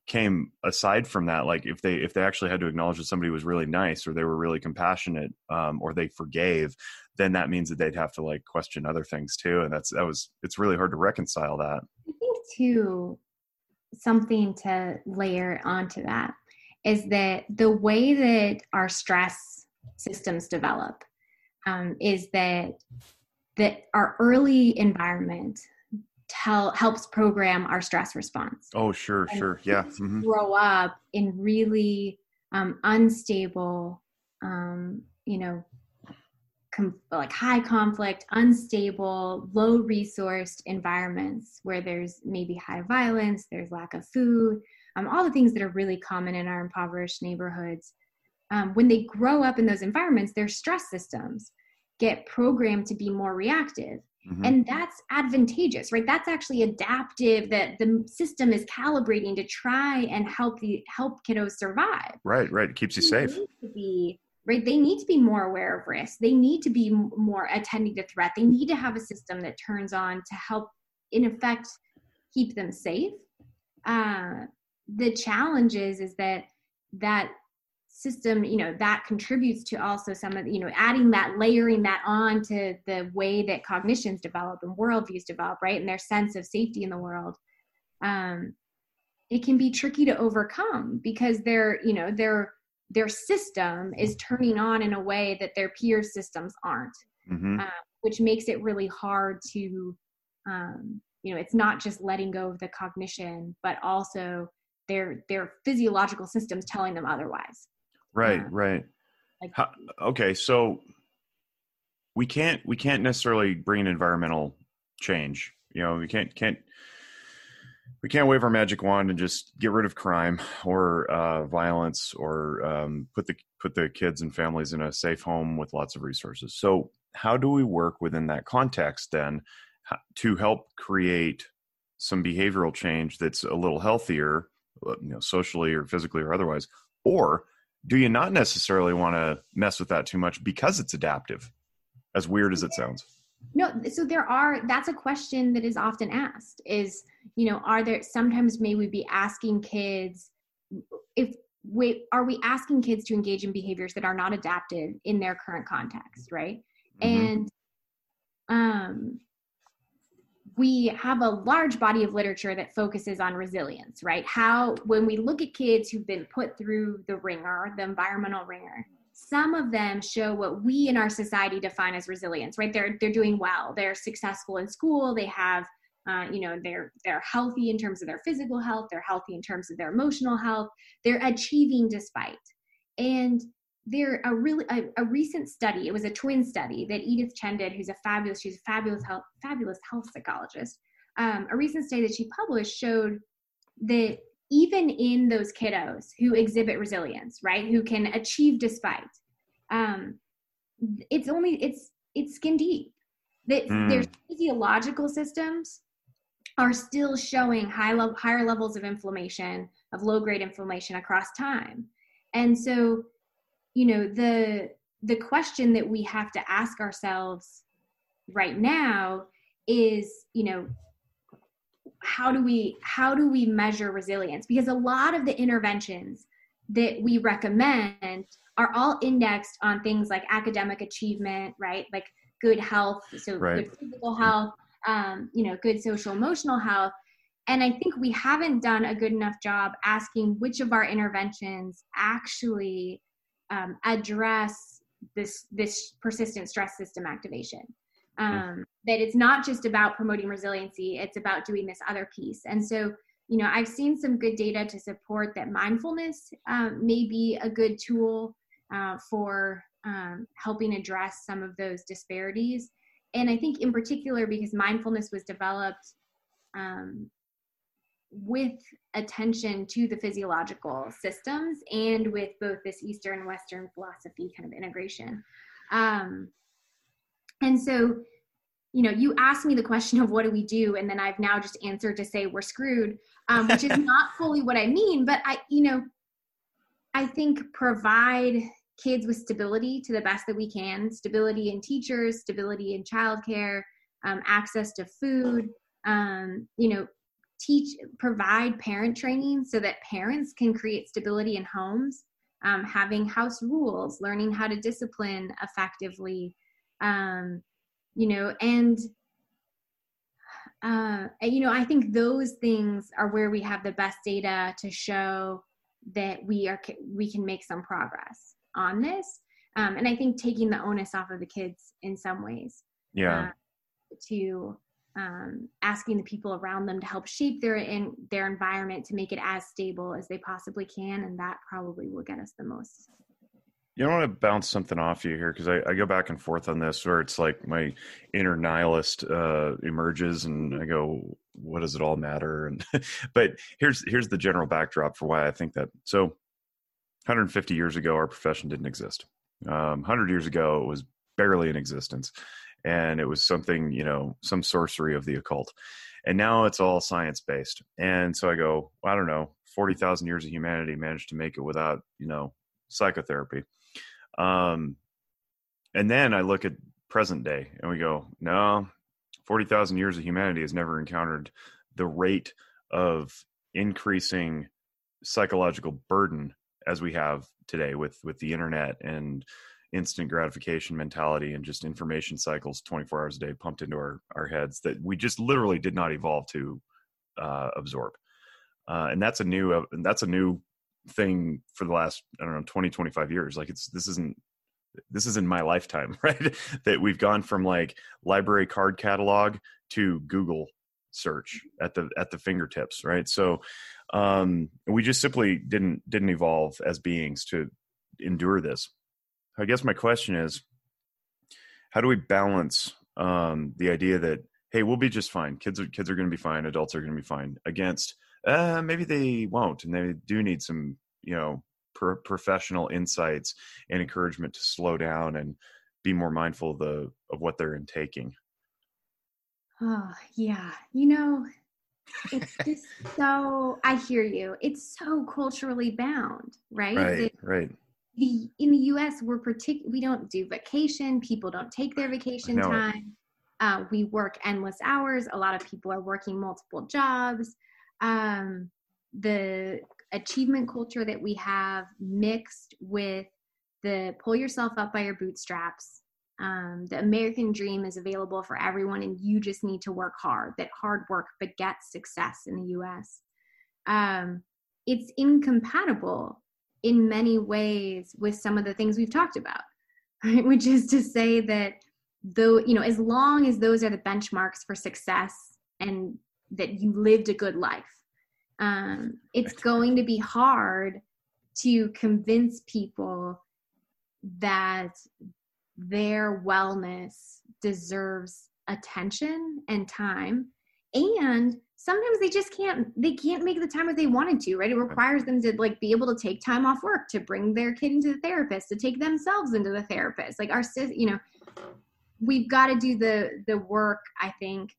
came aside from that, like if they if they actually had to acknowledge that somebody was really nice or they were really compassionate um, or they forgave, then that means that they'd have to like question other things too. And that's that was it's really hard to reconcile that (laughs) too something to layer onto that is that the way that our stress systems develop um, is that that our early environment tell helps program our stress response. Oh, sure, and sure, yeah. Mm-hmm. Grow up in really um, unstable, um, you know, com- like high conflict, unstable, low resourced environments where there's maybe high violence, there's lack of food, um, all the things that are really common in our impoverished neighborhoods. Um, when they grow up in those environments, their stress systems get programmed to be more reactive. Mm-hmm. And that's advantageous, right? That's actually adaptive. That the system is calibrating to try and help the help kiddos survive. Right, right. It keeps you safe. To be right? They need to be more aware of risk. They need to be more attending to threat. They need to have a system that turns on to help in effect keep them safe. Uh, the challenge is is that that system you know that contributes to also some of you know adding that layering that on to the way that cognitions develop and worldviews develop right? And their sense of safety in the world. Um, it can be tricky to overcome because they're you know they're their system is turning on in a way that their peer systems aren't mm-hmm. uh, which makes it really hard to um, you know it's not just letting go of the cognition but also their their physiological systems telling them otherwise. Right uh, right. like, How, okay so we can't we can't necessarily bring an environmental change you know we can't can't we can't wave our magic wand and just get rid of crime or uh, violence or um, put the put the kids and families in a safe home with lots of resources. So, how do we work within that context then to help create some behavioral change that's a little healthier, uh, you know, socially or physically or otherwise, or do you not necessarily want to mess with that too much because it's adaptive as weird as it sounds no so there are that's a question that is often asked is you know are there sometimes may we be asking kids if we are we asking kids to engage in behaviors that are not adaptive in their current context right mm-hmm. and um we have a large body of literature that focuses on resilience, right? How, when we look at kids who've been put through the wringer, the environmental wringer, some of them show what we in our society define as resilience, right? They're they're doing well, they're successful in school, they have, uh, you know, they're they're healthy in terms of their physical health, they're healthy in terms of their emotional health, they're achieving despite, and there a really a, a, recent study it was a twin study that edith chen did who's a fabulous she's a fabulous health fabulous health psychologist um, a recent study that she published showed that even in those kiddos who exhibit resilience right? Who can achieve despite. Um, it's only it's it's skin deep. That mm. their physiological systems are still showing high level higher levels of inflammation of low grade inflammation across time. And so you know the the question that we have to ask ourselves right now is you know how do we how do we measure resilience because a lot of the interventions that we recommend are all indexed on things like academic achievement right like good health so right. good physical health um, you know good social emotional health and i think we haven't done a good enough job asking which of our interventions actually um, address this this persistent stress system activation. Um, that it's not just about promoting resiliency it's about doing this other piece. And so you know i've seen some good data to support that mindfulness um, may be a good tool uh, for um, helping address some of those disparities. And i think in particular because mindfulness was developed um, with attention to the physiological systems and with both this Eastern Western philosophy kind of integration. And so, you know, you asked me the question of what do we do, and then I've now just answered to say we're screwed, um, which is (laughs) not fully what I mean. But I, you know, I think provide kids with stability to the best that we can stability in teachers, stability in childcare, um, access to food, um, you know, teach provide parent training so that parents can create stability in homes um, having house rules learning how to discipline effectively um, you know and uh, you know i think those things are where we have the best data to show that we are we can make some progress on this. Um, and i think taking the onus off of the kids in some ways yeah. uh, to um, asking the people around them to help shape their in their environment to make it as stable as they possibly can and that probably will get us the most you know, I want to bounce something off you here because I, I, go back and forth on this, where it's like my inner nihilist uh, emerges, and I go, "What does it all matter?" And (laughs) but here's here's the general backdrop for why I think that. So, 150 years ago, our profession didn't exist. Um, 100 years ago, it was barely in existence and it was something you know some sorcery of the occult and now it's all science based and so i go i don't know 40,000 years of humanity managed to make it without you know psychotherapy um and then i look at present day and we go no 40,000 years of humanity has never encountered the rate of increasing psychological burden as we have today with with the internet and instant gratification mentality and just information cycles 24 hours a day pumped into our, our heads that we just literally did not evolve to uh, absorb. Uh, and that's a new uh, that's a new thing for the last i don't know 20 25 years like it's this isn't this is in my lifetime (laughs) right that we've gone from like library card catalog to google search at the at the fingertips right so um we just simply didn't didn't evolve as beings to endure this I guess my question is, how do we balance um, the idea that hey, we'll be just fine. Kids are kids are going to be fine. Adults are going to be fine. Against uh, maybe they won't, and they do need some you know pro- professional insights and encouragement to slow down and be more mindful of the of what they're intaking. Oh yeah, you know, it's just so. I hear you. It's so culturally bound, right? Right. Right the in the us we're partic- we don't do vacation people don't take their vacation No. time uh, we work endless hours a lot of people are working multiple jobs um, the achievement culture that we have mixed with the pull yourself up by your bootstraps. Um, the american dream is available for everyone and you just need to work hard that hard work begets success in the us um, it's incompatible in many ways with some of the things we've talked about (laughs) right? Which is to say that though you know as long as those are the benchmarks for success and that you lived a good life. Um, it's going to be hard to convince people that their wellness deserves attention and time. And sometimes they just can't they can't make the time if they wanted to right? It requires them to like be able to take time off work to bring their kid into the therapist to take themselves into the therapist. Like our sis you know we've got to do the the work i think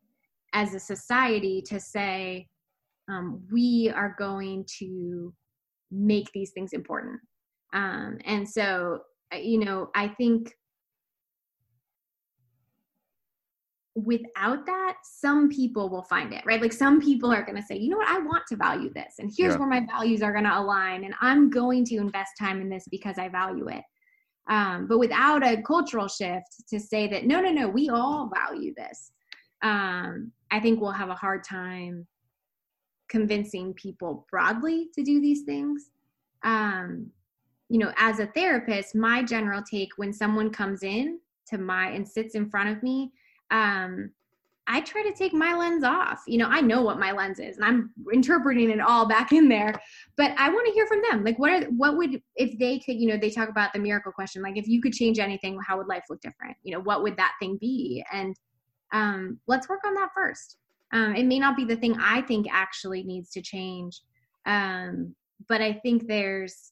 as a society to say um, we are going to make these things important. Um, and so uh, you know i think without that some people will find it right? Like some people are going to say you know what? I want to value this and here's Yeah. where my values are going to align and i'm going to invest time in this because i value it. Um, but without a cultural shift to say that no no no we all value this um, i think we'll have a hard time convincing people broadly to do these things um, you know as a therapist my general take when someone comes in to my and sits in front of me um, I try to take my lens off. You know, I know what my lens is and I'm interpreting it all back in there, but I want to hear from them. Like what are what would if they could, you know, they talk about the miracle question, like if you could change anything, how would life look different? You know, what would that thing be? And um let's work on that first. Um it may not be the thing I think actually needs to change. Um but I think there's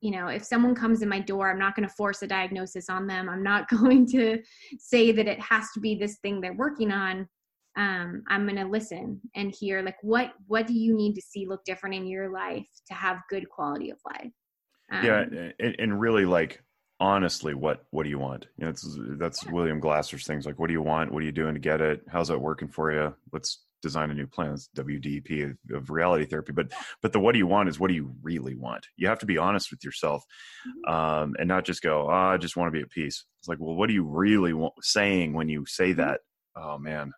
you know, if someone comes in my door, I'm not going to force a diagnosis on them. I'm not (laughs) going to say that it has to be this thing they're working on. Um, I'm going to listen and hear like what what do you need to see look different in your life to have good quality of life. Um, yeah and, and really like honestly what what do you want? You know it's, that's william glasser's things like what do you want? What are you doing to get it? How's that working for you? Let's design a new plan it's wdp of, of reality therapy but but the what do you want is what do you really want? You have to be honest with yourself Mhm. um, and not just go oh, i just want to be at peace. It's like well what do you really want saying when you say that oh man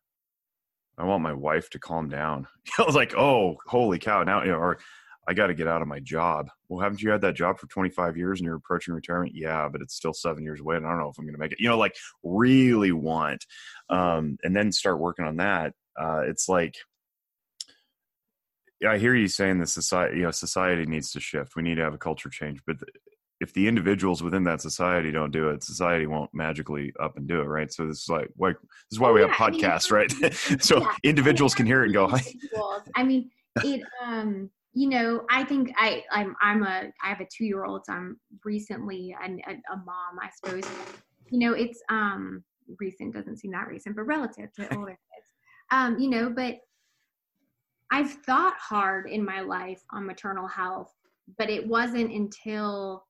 i want my wife to calm down (laughs) i was like oh holy cow now you know or I got to get out of my job. Well, haven't you had that job for 25 years and you're approaching retirement? Yeah, but it's still seven years away and I don't know if I'm going to make it. You know, like really want, um, and then start working on that. Uh, it's like, I hear you saying the society, you know, society needs to shift. We need to have a culture change, but if the individuals within that society don't do it, society won't magically up and do it, right? So this is like, like this is why Oh, we have yeah, I mean, podcasts, right? (laughs) so yeah. individuals can hear it and go, "Hi." I mean, it. Um, you know, I think I, I'm, I'm a, I have a two year old. So I'm recently a, a, a mom, I suppose. You know, it's um recent doesn't seem that recent, but relative to (laughs) older kids. Um, you know, but I've thought hard in my life on maternal health, but it wasn't until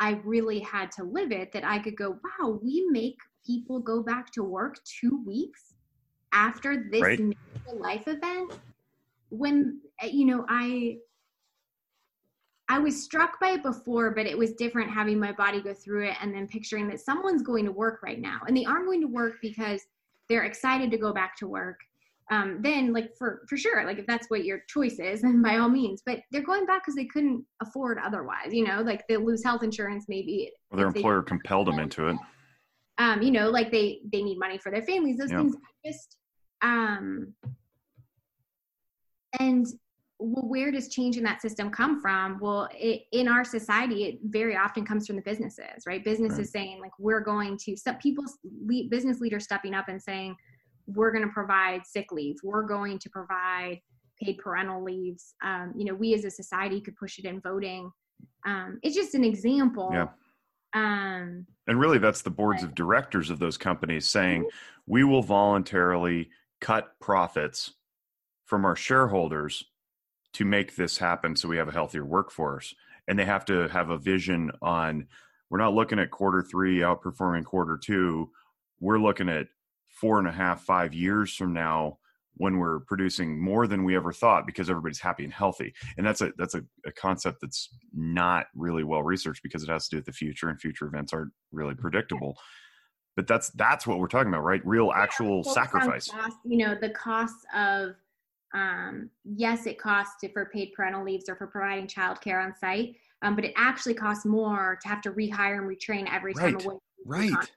I really had to live it that I could go, wow, we make people go back to work two weeks after this Right. major life event. When uh, you know, I I was struck by it before, but it was different having my body go through it and then picturing that someone's going to work right now. And they aren't going to work because they're excited to go back to work. Um, then like for for sure, like if that's what your choice is, (laughs) then by all means. But they're going back because they couldn't afford otherwise, you know, like they lose health insurance maybe. Well, their employer compelled them into it. um, you know, like they they need money for their families. Those Yeah. things just um and well, where does change in that system come from? Well, it, in our society, it very often comes from the businesses, right? Businesses Right. saying like we're going to some people le- business leaders stepping up and saying we're going to provide sick leave, we're going to provide paid parental leaves. Um, you know, we as a society could push it in voting. Um, it's just an example. Yeah. Um, And really, that's the boards of directors of those companies saying, we will voluntarily cut profits from our shareholders to make this happen so we have a healthier workforce. and they have to have a vision on we're not looking at quarter three outperforming quarter two. We're looking at four and a half five years from now when we're producing more than we ever thought because everybody's happy and healthy. And that's a that's a, a concept that's not really well researched because it has to do with the future and future events aren't really predictable. But that's that's what we're talking about right? Real actual yeah, sacrifice. cost, you know the cost of um, yes it costs for paid parental leaves or for providing childcare on site um, but it actually costs more to have to rehire and retrain every time right. right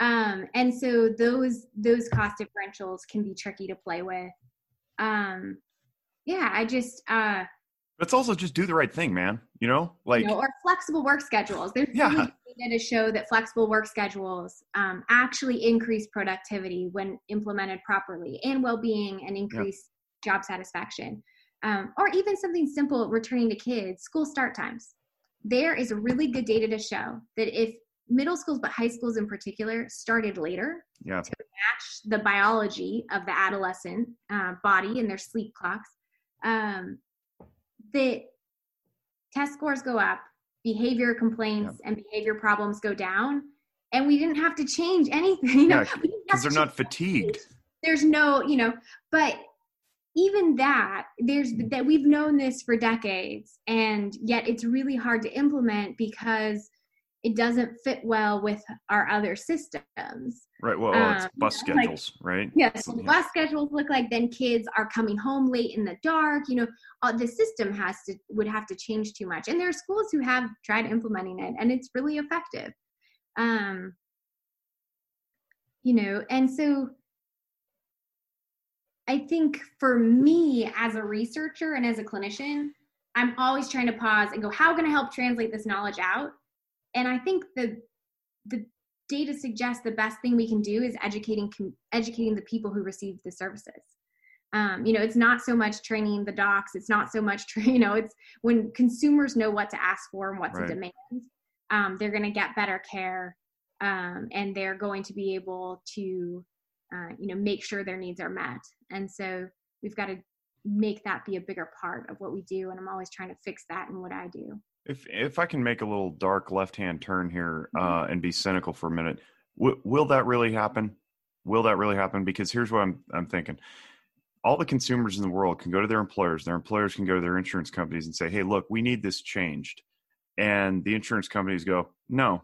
um, and so those those cost differentials can be tricky to play with. Um, yeah, I just uh, let's also just do the right thing, man. You know, like you know, or flexible work schedules. There's yeah. data to show that flexible work schedules um, actually increase productivity when implemented properly, and well-being, and increase. Job satisfaction. Um, or even something simple, returning to kids, school start times. There is really good data to show that if middle schools, but high schools in particular, started later yeah. to match the biology of the adolescent uh, body and their sleep clocks. Um, that test scores go up, behavior complaints yeah. and behavior problems go down, and we didn't have to change anything. You know, because yeah, they're not fatigued. There's no, you know, but even that there's that we've known this for decades and yet it's really hard to implement because it doesn't fit well with our other systems. Right. Well, um, it's bus schedules, like, right? Yes. Yeah. Bus schedules look like then kids are coming home late in the dark. You know, uh, the system has to would have to change too much. And there are schools who have tried implementing it, and it's really effective. Um, you know, and so I think for me as a researcher and as a clinician, I'm always trying to pause and go, how can I help translate this knowledge out? and i think the the data suggests the best thing we can do is educating educating the people who receive the services um, you know it's not so much training the docs it's not so much tra- (laughs) you know it's when consumers know what to ask for and what right. to demand um, they're going to get better care um, and they're going to be able to uh, you know make sure their needs are met and so we've got to make that be a bigger part of what we do and i'm always trying to fix that in what i do if if I can make a little dark left hand turn here mm-hmm. uh, and be cynical for a minute, w- will that really happen? Will that really happen? Because here's what I'm I'm thinking. All the consumers in the world can go to their employers. Their employers can go to their insurance companies and say, "Hey, look, we need this changed," and the insurance companies go, "No,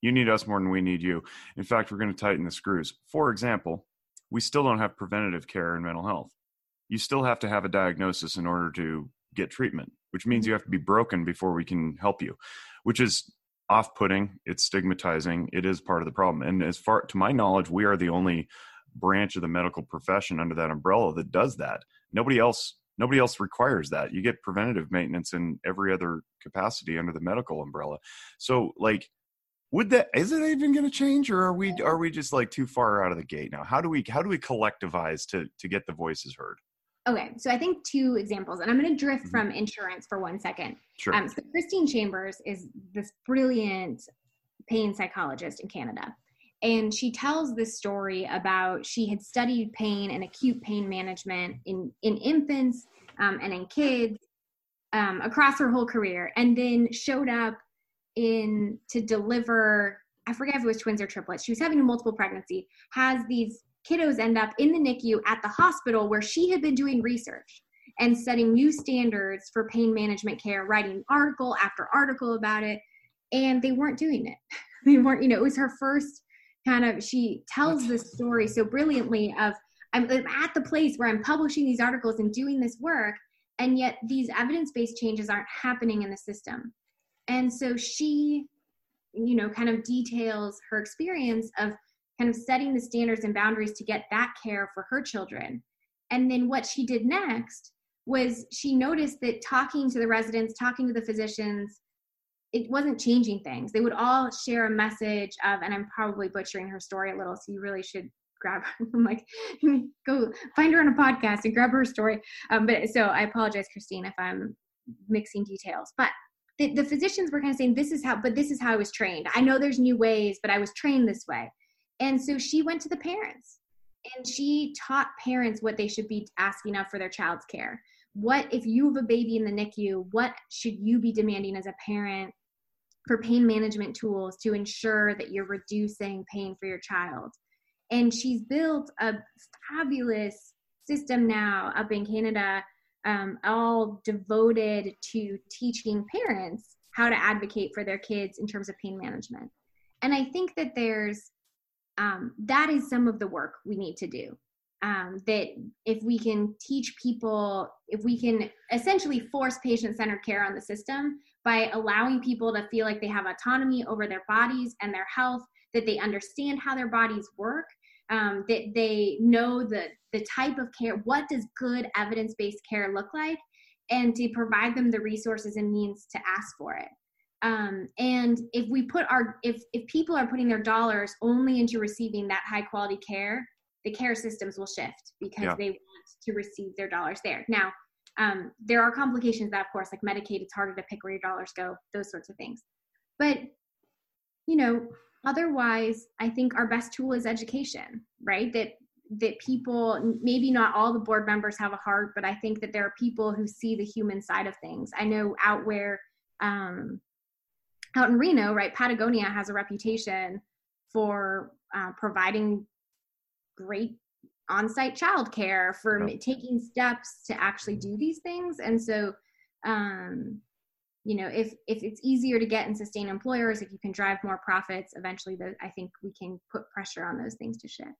you need us more than we need you. In fact, we're going to tighten the screws." For example, we still don't have preventative care in mental health. You still have to have a diagnosis in order to get treatment which means you have to be broken before we can help you, which is off putting. It's stigmatizing. It is part of the problem. And as far to my knowledge, we are the only branch of the medical profession under that umbrella that does that. Nobody else nobody else requires that. You get preventative maintenance in every other capacity under the medical umbrella. So like would that is it even going to change or are we are we just like too far out of the gate now? How do we how do we collectivize to to get the voices heard? Okay, so I think two examples, and I'm going to drift mm-hmm. from insurance for one second. Sure. Um, so Christine Chambers is this brilliant pain psychologist in Canada, and she tells this story about she had studied pain and acute pain management in in infants um, and in kids um, across her whole career, and then showed up in to deliver. I forget if it was twins or triplets. She was having a multiple pregnancy. Has these kiddos end up in the NICU at the hospital where she had been doing research and setting new standards for pain management care, writing article after article about it. And they weren't doing it. (laughs) They weren't, you know, it was her first kind of, she tells this story so brilliantly of, I'm at the place where I'm publishing these articles and doing this work, and yet these evidence based changes aren't happening in the system. And so she, you know, kind of details her experience of kind of setting the standards and boundaries to get that care for her children. And then what she did next was she noticed that talking to the residents, talking to the physicians, it wasn't changing things. They would all share a message of, and I'm probably butchering her story a little, so you really should grab her. I'm (laughs) like, go find her on a podcast and grab her story. Um, but so I apologize, Christine, if I'm mixing details. But the, the physicians were kind of saying, this is how, but this is how I was trained. I know there's new ways, but I was trained this way. And so she went to the parents and she taught parents what they should be asking of for their child's care, what if you have a baby in the NICU, what should you be demanding as a parent for pain management tools to ensure that you're reducing pain for your child? And she's built a fabulous system now up in Canada, um, all devoted to teaching parents how to advocate for their kids in terms of pain management. And I think that there's um, that is some of the work we need to do. Um, that if we can teach people, if we can essentially force patient centered care on the system by allowing people to feel like they have autonomy over their bodies and their health, that they understand how their bodies work, um, that they know the, the type of care, what does good evidence based care look like, and to provide them the resources and means to ask for it. Um, and if we put our if if people are putting their dollars only into receiving that high quality care the care systems will shift because yeah. they want to receive their dollars there now um, there are complications that of course like medicaid it's harder to pick where your dollars go those sorts of things but you know otherwise i think our best tool is education right? That that people maybe not all the board members have a heart but i think that there are people who see the human side of things. I know out where um, out in Reno, right, Patagonia has a reputation for uh, providing great on-site childcare for yeah. taking steps to actually do these things. And so um, you know if if it's easier to get and sustain employers if you can drive more profits eventually the, i think we can put pressure on those things to shift.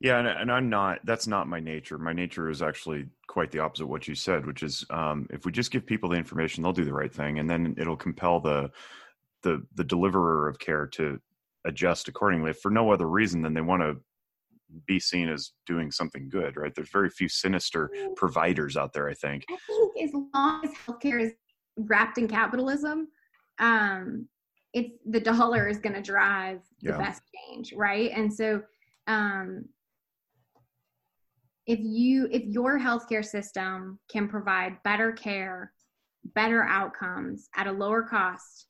Yeah and, and i'm not that's not my nature. My nature is actually quite the opposite of what you said which is um, if we just give people the information they'll do the right thing and then it'll compel the the the deliverer of care to adjust accordingly. For no other reason than they want to be seen as doing something good right? There's very few sinister providers out there i think. I think as long as healthcare is wrapped in capitalism um it's the dollar is going to drive the best change right and so um if you if your healthcare system can provide better care better outcomes at a lower cost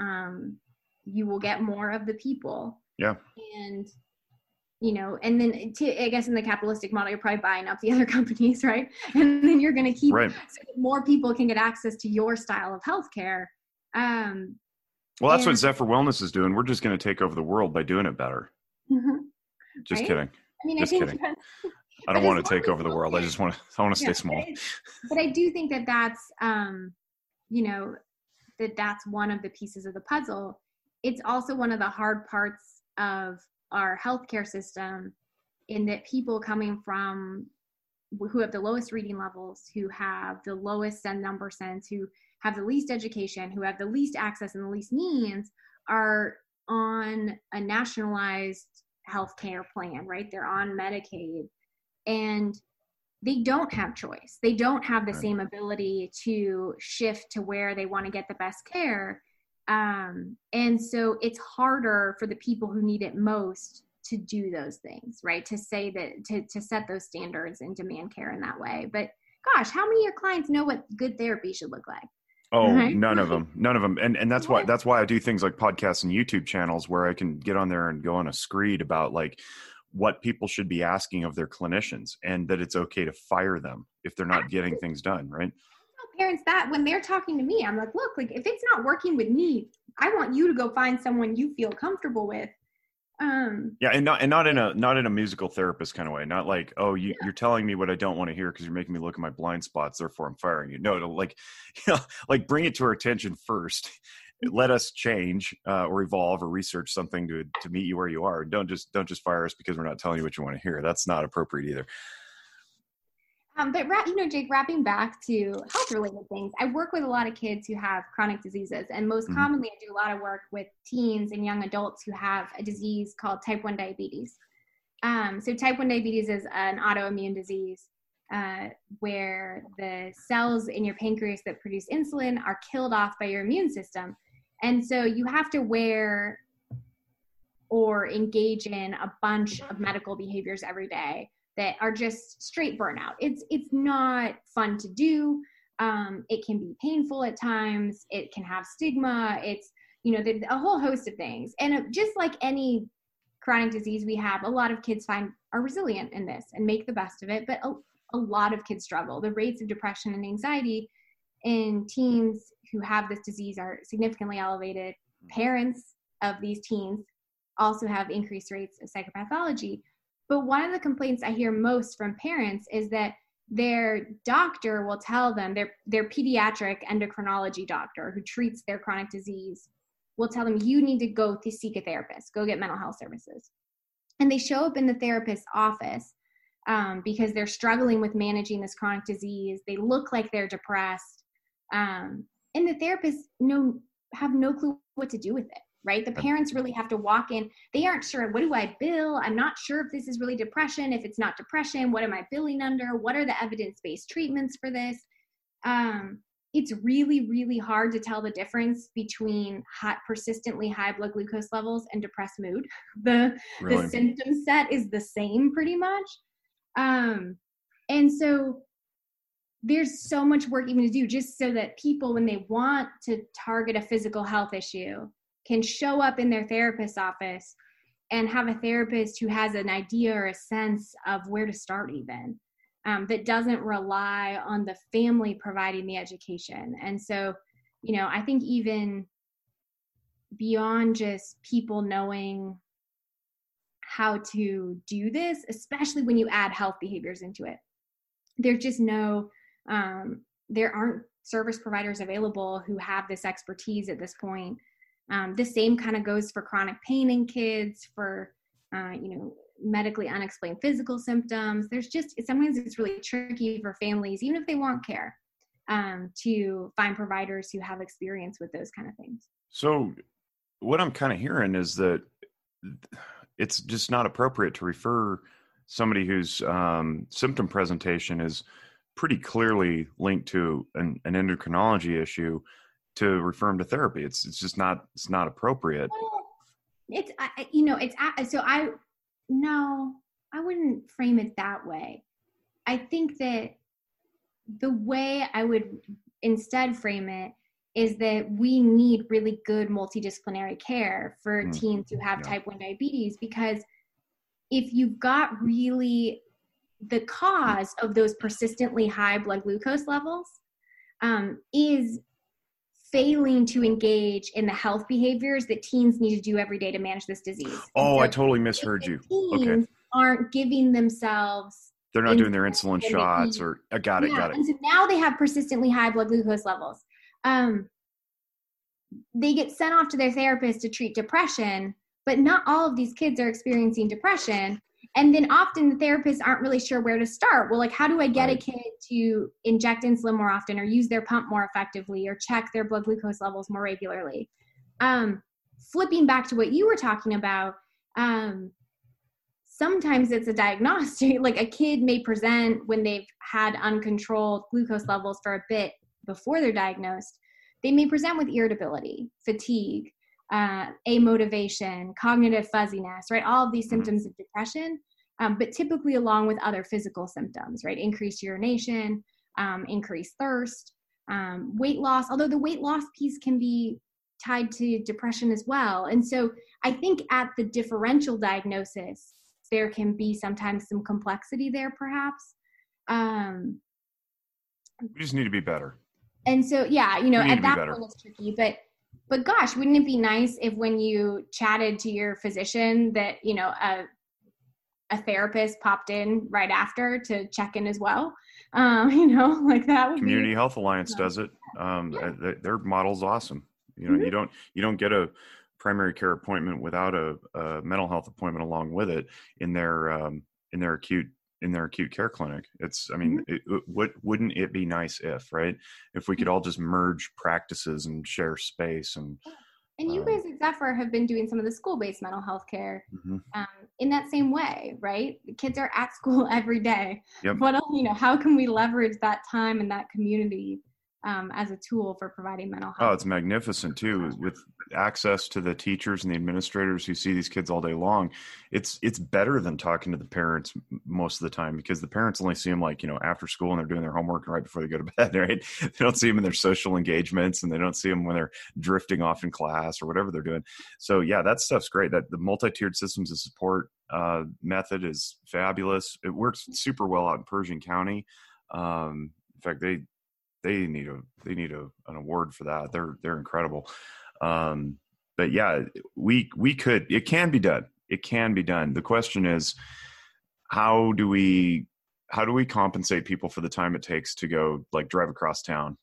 um, you will get more of the people. Yeah. And you know, and then to, I guess in the capitalistic model, you're probably buying up the other (laughs) companies, right? And then you're going to keep right. so more people can get access to your style of healthcare. Um, well, that's and, what Zephyr Wellness is doing. We're just going to take over the world by doing it better. Mm-hmm. Just right? kidding. I mean, just I think kidding. I don't (laughs) want to take over the world. I just want to. I want to stay yeah, small. But I, but I do think that that's, um, you know, that that's one of the pieces of the puzzle. It's also one of the hard parts of our healthcare system in that people coming from who have the lowest reading levels, who have the lowest send number sense, who have the least education, who have the least access and the least means are on a nationalized healthcare plan, right? They're on Medicaid. And they don't have choice. They don't have the right. same ability to shift to where they want to get the best care. Um, and so it's harder for the people who need it most to do those things, right? To say that, to, to set those standards and demand care in that way. But gosh, how many of your clients know what good therapy should look like? Oh, right? none of (laughs) them, none of them, and and that's why that's why I do things like podcasts and YouTube channels where I can get on there and go on a screed about like, what people should be asking of their clinicians and that it's okay to fire them if they're not getting things done right parents that when they're talking to me i'm like look like if it's not working with me i want you to go find someone you feel comfortable with um yeah and not and not in a not in a musical therapist kind of way not like oh you, yeah. you're telling me what i don't want to hear because you're making me look at my blind spots therefore i'm firing you no to like you (laughs) know like bring it to our attention first let us change uh, or evolve or research something to to meet you where you are. Don't just don't just fire us because we're not telling you what you want to hear. That's not appropriate either. Um, but you know, Jake, wrapping back to health related things, I work with a lot of kids who have chronic diseases, and most mm-hmm. commonly, I do a lot of work with teens and young adults who have a disease called type one diabetes. Um, so, type one diabetes is an autoimmune disease uh, where the cells in your pancreas that produce insulin are killed off by your immune system, and so you have to wear or engage in a bunch of medical behaviors every day that are just straight burnout. It's it's not fun to do. Um, it can be painful at times. It can have stigma. It's you know the, a whole host of things. And just like any chronic disease we have, a lot of kids find are resilient in this and make the best of it. But a, a a lot of kids struggle. The rates of depression and anxiety in teens who have this disease are significantly elevated. Parents of these teens also have increased rates of psychopathology. But one of the complaints I hear most from parents is that their doctor will tell them their their pediatric endocrinology doctor who treats their chronic disease will tell them you need to go to seek a therapist. Go get mental health services. And they show up in the therapist's office um, because they're struggling with managing this chronic disease. They look like they're depressed um, and the therapists know have no clue what to do with it right? The parents really have to walk in. They aren't sure what do i bill? I'm not sure if this is really depression if it's not depression what am i billing under? What are the evidence-based treatments for this? Um, it's really really hard to tell the difference between hot, persistently high blood glucose levels and depressed mood. (laughs) The really? the symptom set is the same pretty much. Um, and so there's so much work even to do just so that people when they want to target a physical health issue can show up in their therapist's office and have a therapist who has an idea or a sense of where to start even um, that doesn't rely on the family providing the education. And so you know i think even beyond just people knowing how to do this especially when you add health behaviors into it there's just no um, there aren't service providers available who have this expertise at this point um, the same kind of goes for chronic pain in kids, for uh, you know medically unexplained physical symptoms. There's just sometimes it's really tricky for families, even if they want care, um, to find providers who have experience with those kind of things. So, what I'm kind of hearing is that it's just not appropriate to refer somebody whose um, symptom presentation is pretty clearly linked to an, an endocrinology issue to refer him to therapy. It's it's just not it's not appropriate. It's I, you know it's so I no I wouldn't frame it that way. I think that the way I would instead frame it is that we need really good multidisciplinary care for mm. teens who have yeah. type 1 diabetes because if you've got really the cause of those persistently high blood glucose levels um, is failing to engage in the health behaviors that teens need to do every day to manage this disease. Oh, I totally misheard you. okay. aren't giving themselves they're not doing their insulin shots or I got it, yeah. got it. And so now they have persistently high blood glucose levels. Um, they get sent off to their therapist to treat depression, but not all of these kids are experiencing depression and then often the therapists aren't really sure where to start. Well like how do i get right. a kid to inject insulin more often or use their pump more effectively or check their blood glucose levels more regularly? Um, flipping back to what you were talking about um, sometimes it's a diagnostic (laughs) like a kid may present when they've had uncontrolled glucose levels for a bit before they're diagnosed. They may present with irritability fatigue uh, amotivation, cognitive fuzziness, right? All of these mm-hmm. symptoms of depression, um, but typically along with other physical symptoms, right? Increased urination, um, increased thirst, um, weight loss, although the weight loss piece can be tied to depression as well. And so I think at the differential diagnosis, there can be sometimes some complexity there, perhaps. Um, we just need to be better. And so, yeah, you know, at that point it's tricky, but but gosh, wouldn't it be nice if when you chatted to your physician that, you know, a, a therapist popped in right after to check in as well? Um, (laughs) you know, like that would Community be, Health Alliance does it. Um, yeah. their model's awesome. You know, mm-hmm. you don't, you don't get a primary care appointment without a, a mental health appointment along with it in their, um, in their acute in their acute care clinic. It's, I mean, mm-hmm. it, it, what wouldn't it be nice if, right? If we could all just merge practices and share space and. And you um, guys at Zephyr have been doing some of the school-based mental health care mm-hmm. um, in that same way, right? The kids are at (laughs) school every day. Yep. What else, you know? How can we leverage that time and that community um, as a tool for providing mental health. Oh, it's magnificent too, with access to the teachers and the administrators who see these kids all day long. It's it's better than talking to the parents most of the time because the parents only see them like you know after school and they're doing their homework right before they go to (laughs) bed. Right? They don't see them in their social engagements and they don't see them when they're drifting off in class or whatever they're doing. So yeah, that stuff's great. That the multi-tiered systems of support uh, method is fabulous. It works super well out in Pershing County. Um, in fact, they they need a they need a, an award for that. They're they're incredible. Um, but yeah, we we could it can be done. It can be done. The question is, how do we how do we compensate people for the time it takes to go like drive across town,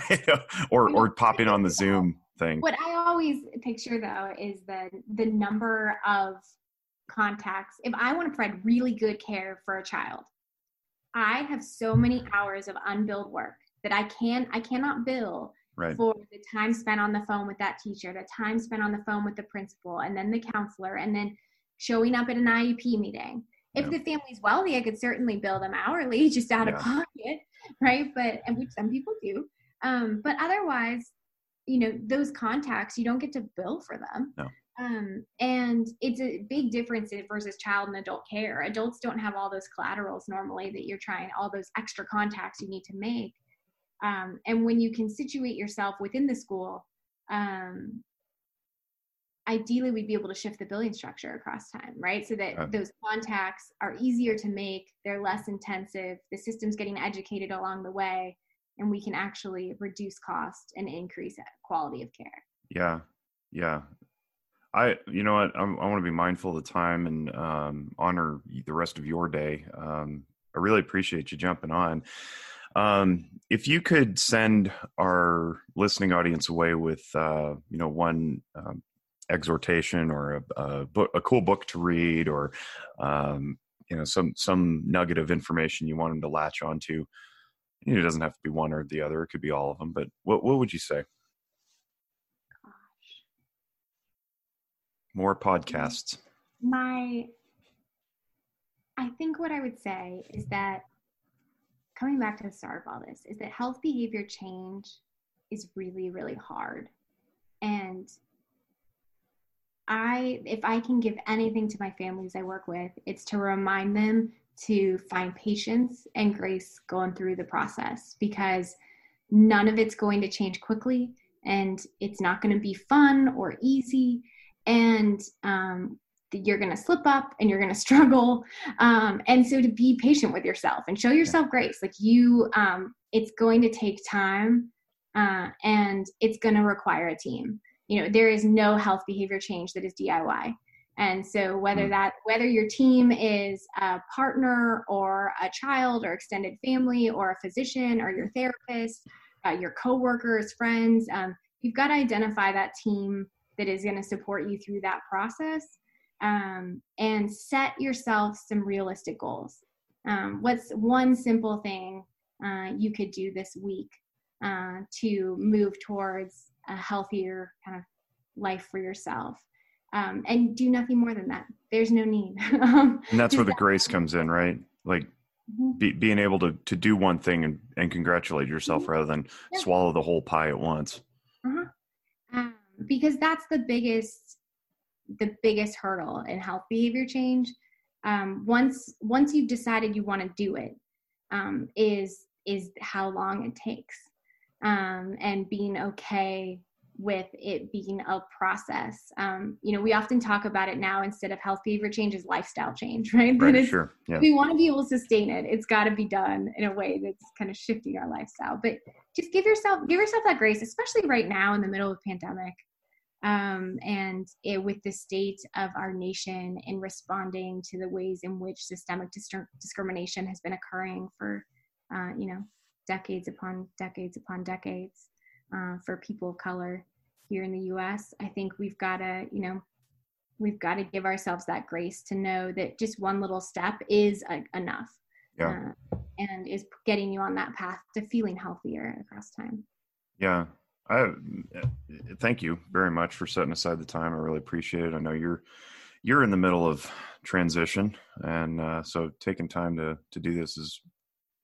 (laughs) or or pop in on the Zoom thing? What I always picture though is the the number of contacts. If I want to provide really good care for a child, I have so many hours of unbilled work that I can I cannot bill right. for the time spent on the phone with that teacher, the time spent on the phone with the principal, and then the counselor, and then showing up at an IEP meeting. If yeah. the family's wealthy, I could certainly bill them hourly, (laughs) just out yeah. of pocket, right? But and which some people do. Um, but otherwise, you know, those contacts you don't get to bill for them. No. Um, and it's a big difference versus child and adult care. Adults don't have all those collaterals normally that you're trying, all those extra contacts you need to make. Um, and when you can situate yourself within the school, um, ideally we'd be able to shift the billing structure across time, right? So that uh, those contacts are easier to make, they're less intensive, the system's getting educated along the way, and we can actually reduce cost and increase quality of care. Yeah, yeah. I, you know what, I'm, i want to be mindful of the time and um, honor the rest of your day. Um, I really appreciate you jumping on. Um, if you could send our listening audience away with, uh, you know, one um, exhortation or a, a, book, a cool book to read, or um, you know, some some nugget of information you want them to latch onto, you know, it doesn't have to be one or the other; it could be all of them. But what what would you say? More podcasts. My, I think what I would say is that coming back to the start of all this is that health behavior change is really really hard. And i if i can give anything to my families i work with it's to remind them to find patience and grace going through the process because none of it's going to change quickly and it's not going to be fun or easy. And um, you're going to slip up and you're going (laughs) to struggle. Um, and so to be patient with yourself and show yourself grace like you um, it's going to take time uh, and it's going to require a team. You know there is no health behavior change that is diy and so whether hmm. that whether your team is a partner or a child or extended family or a physician or your therapist uh, your coworkers friends um, you've got to identify that team that is going to support you through that process um, and set yourself some realistic goals. Um, what's one simple thing uh, you could do this week uh, to move towards a healthier kind of life for yourself? Um, and do nothing more than that. There's no need. (laughs) and that's where the grace comes in, right? Like mm-hmm. be, being able to to do one thing and, and congratulate yourself mm-hmm. rather than yeah. swallow the whole pie at once. Uh-huh. Um, because that's the biggest the biggest hurdle in health behavior change um, once once you've decided you want to do it um, is is how long it takes um, and being okay with it being a process. Um, you know we often talk about it now instead of health behavior change is lifestyle change (laughs) right, right sure yeah. we want to be able to sustain it. It's got to be done in a way that's kind of shifting our lifestyle. But just give yourself give yourself that grace especially right now in the middle of pandemic um, and it, with the state of our nation in responding to the ways in which systemic dis- discrimination has been occurring for, uh, you know, decades upon decades upon decades uh, for people of color here in the U.S. I think we've got to, you know, we've got to give ourselves that grace to know that just one little step is a, enough. Yeah. Uh, and is getting you on that path to feeling healthier across time. Yeah, I thank you very much for setting aside the time. I really appreciate it. I know you're you're in the middle of transition, and uh, so taking time to to do this is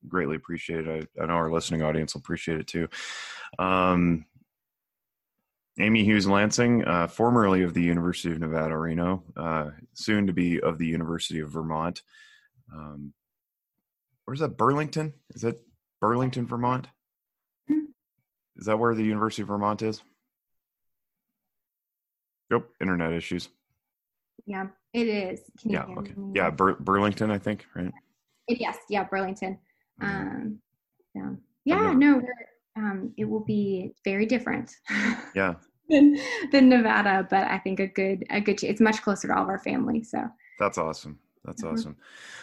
greatly appreciated. I, I know our listening audience will appreciate it too. Um, Amy Hughes Lansing, uh, formerly of the University of Nevada, Reno, uh, soon to be of the University of Vermont. Um, where's that? Burlington? Is that Burlington, Vermont? Is that where the University of Vermont is? Yep, internet issues. Yeah, It is. Can Yeah. Okay. me? Yeah. Bur- Burlington, I think. Right. It- yes. Yeah. Burlington. Mhm. Um, so yeah, no, we're, um, it will be very different (laughs) Yeah. than, than Nevada, but I think a good, a good, it's much closer to all of our family. So That's awesome. That's Mhm. awesome.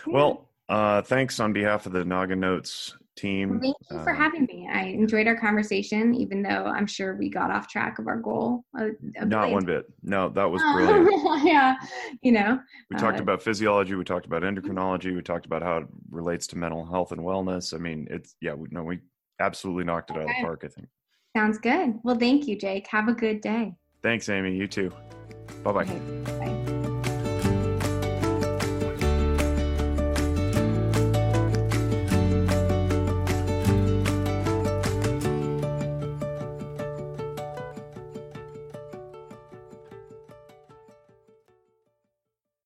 yeah. Well, uh, thanks on behalf of the Naga Notes team. Thank you for Uh, having me. I enjoyed our conversation, even though I'm sure we got off track of our goal. A, a Not one bit. No, that was Oh, brilliant. (laughs) yeah, you know, We talked Uh, about physiology. We talked about endocrinology. We talked about how it relates to mental health and wellness. I mean, it's yeah. We no, we absolutely knocked it out of the park. I think. sounds good. Well, thank you, Jake. Have a good day. Thanks, Amy. You too. Bye bye. Okay.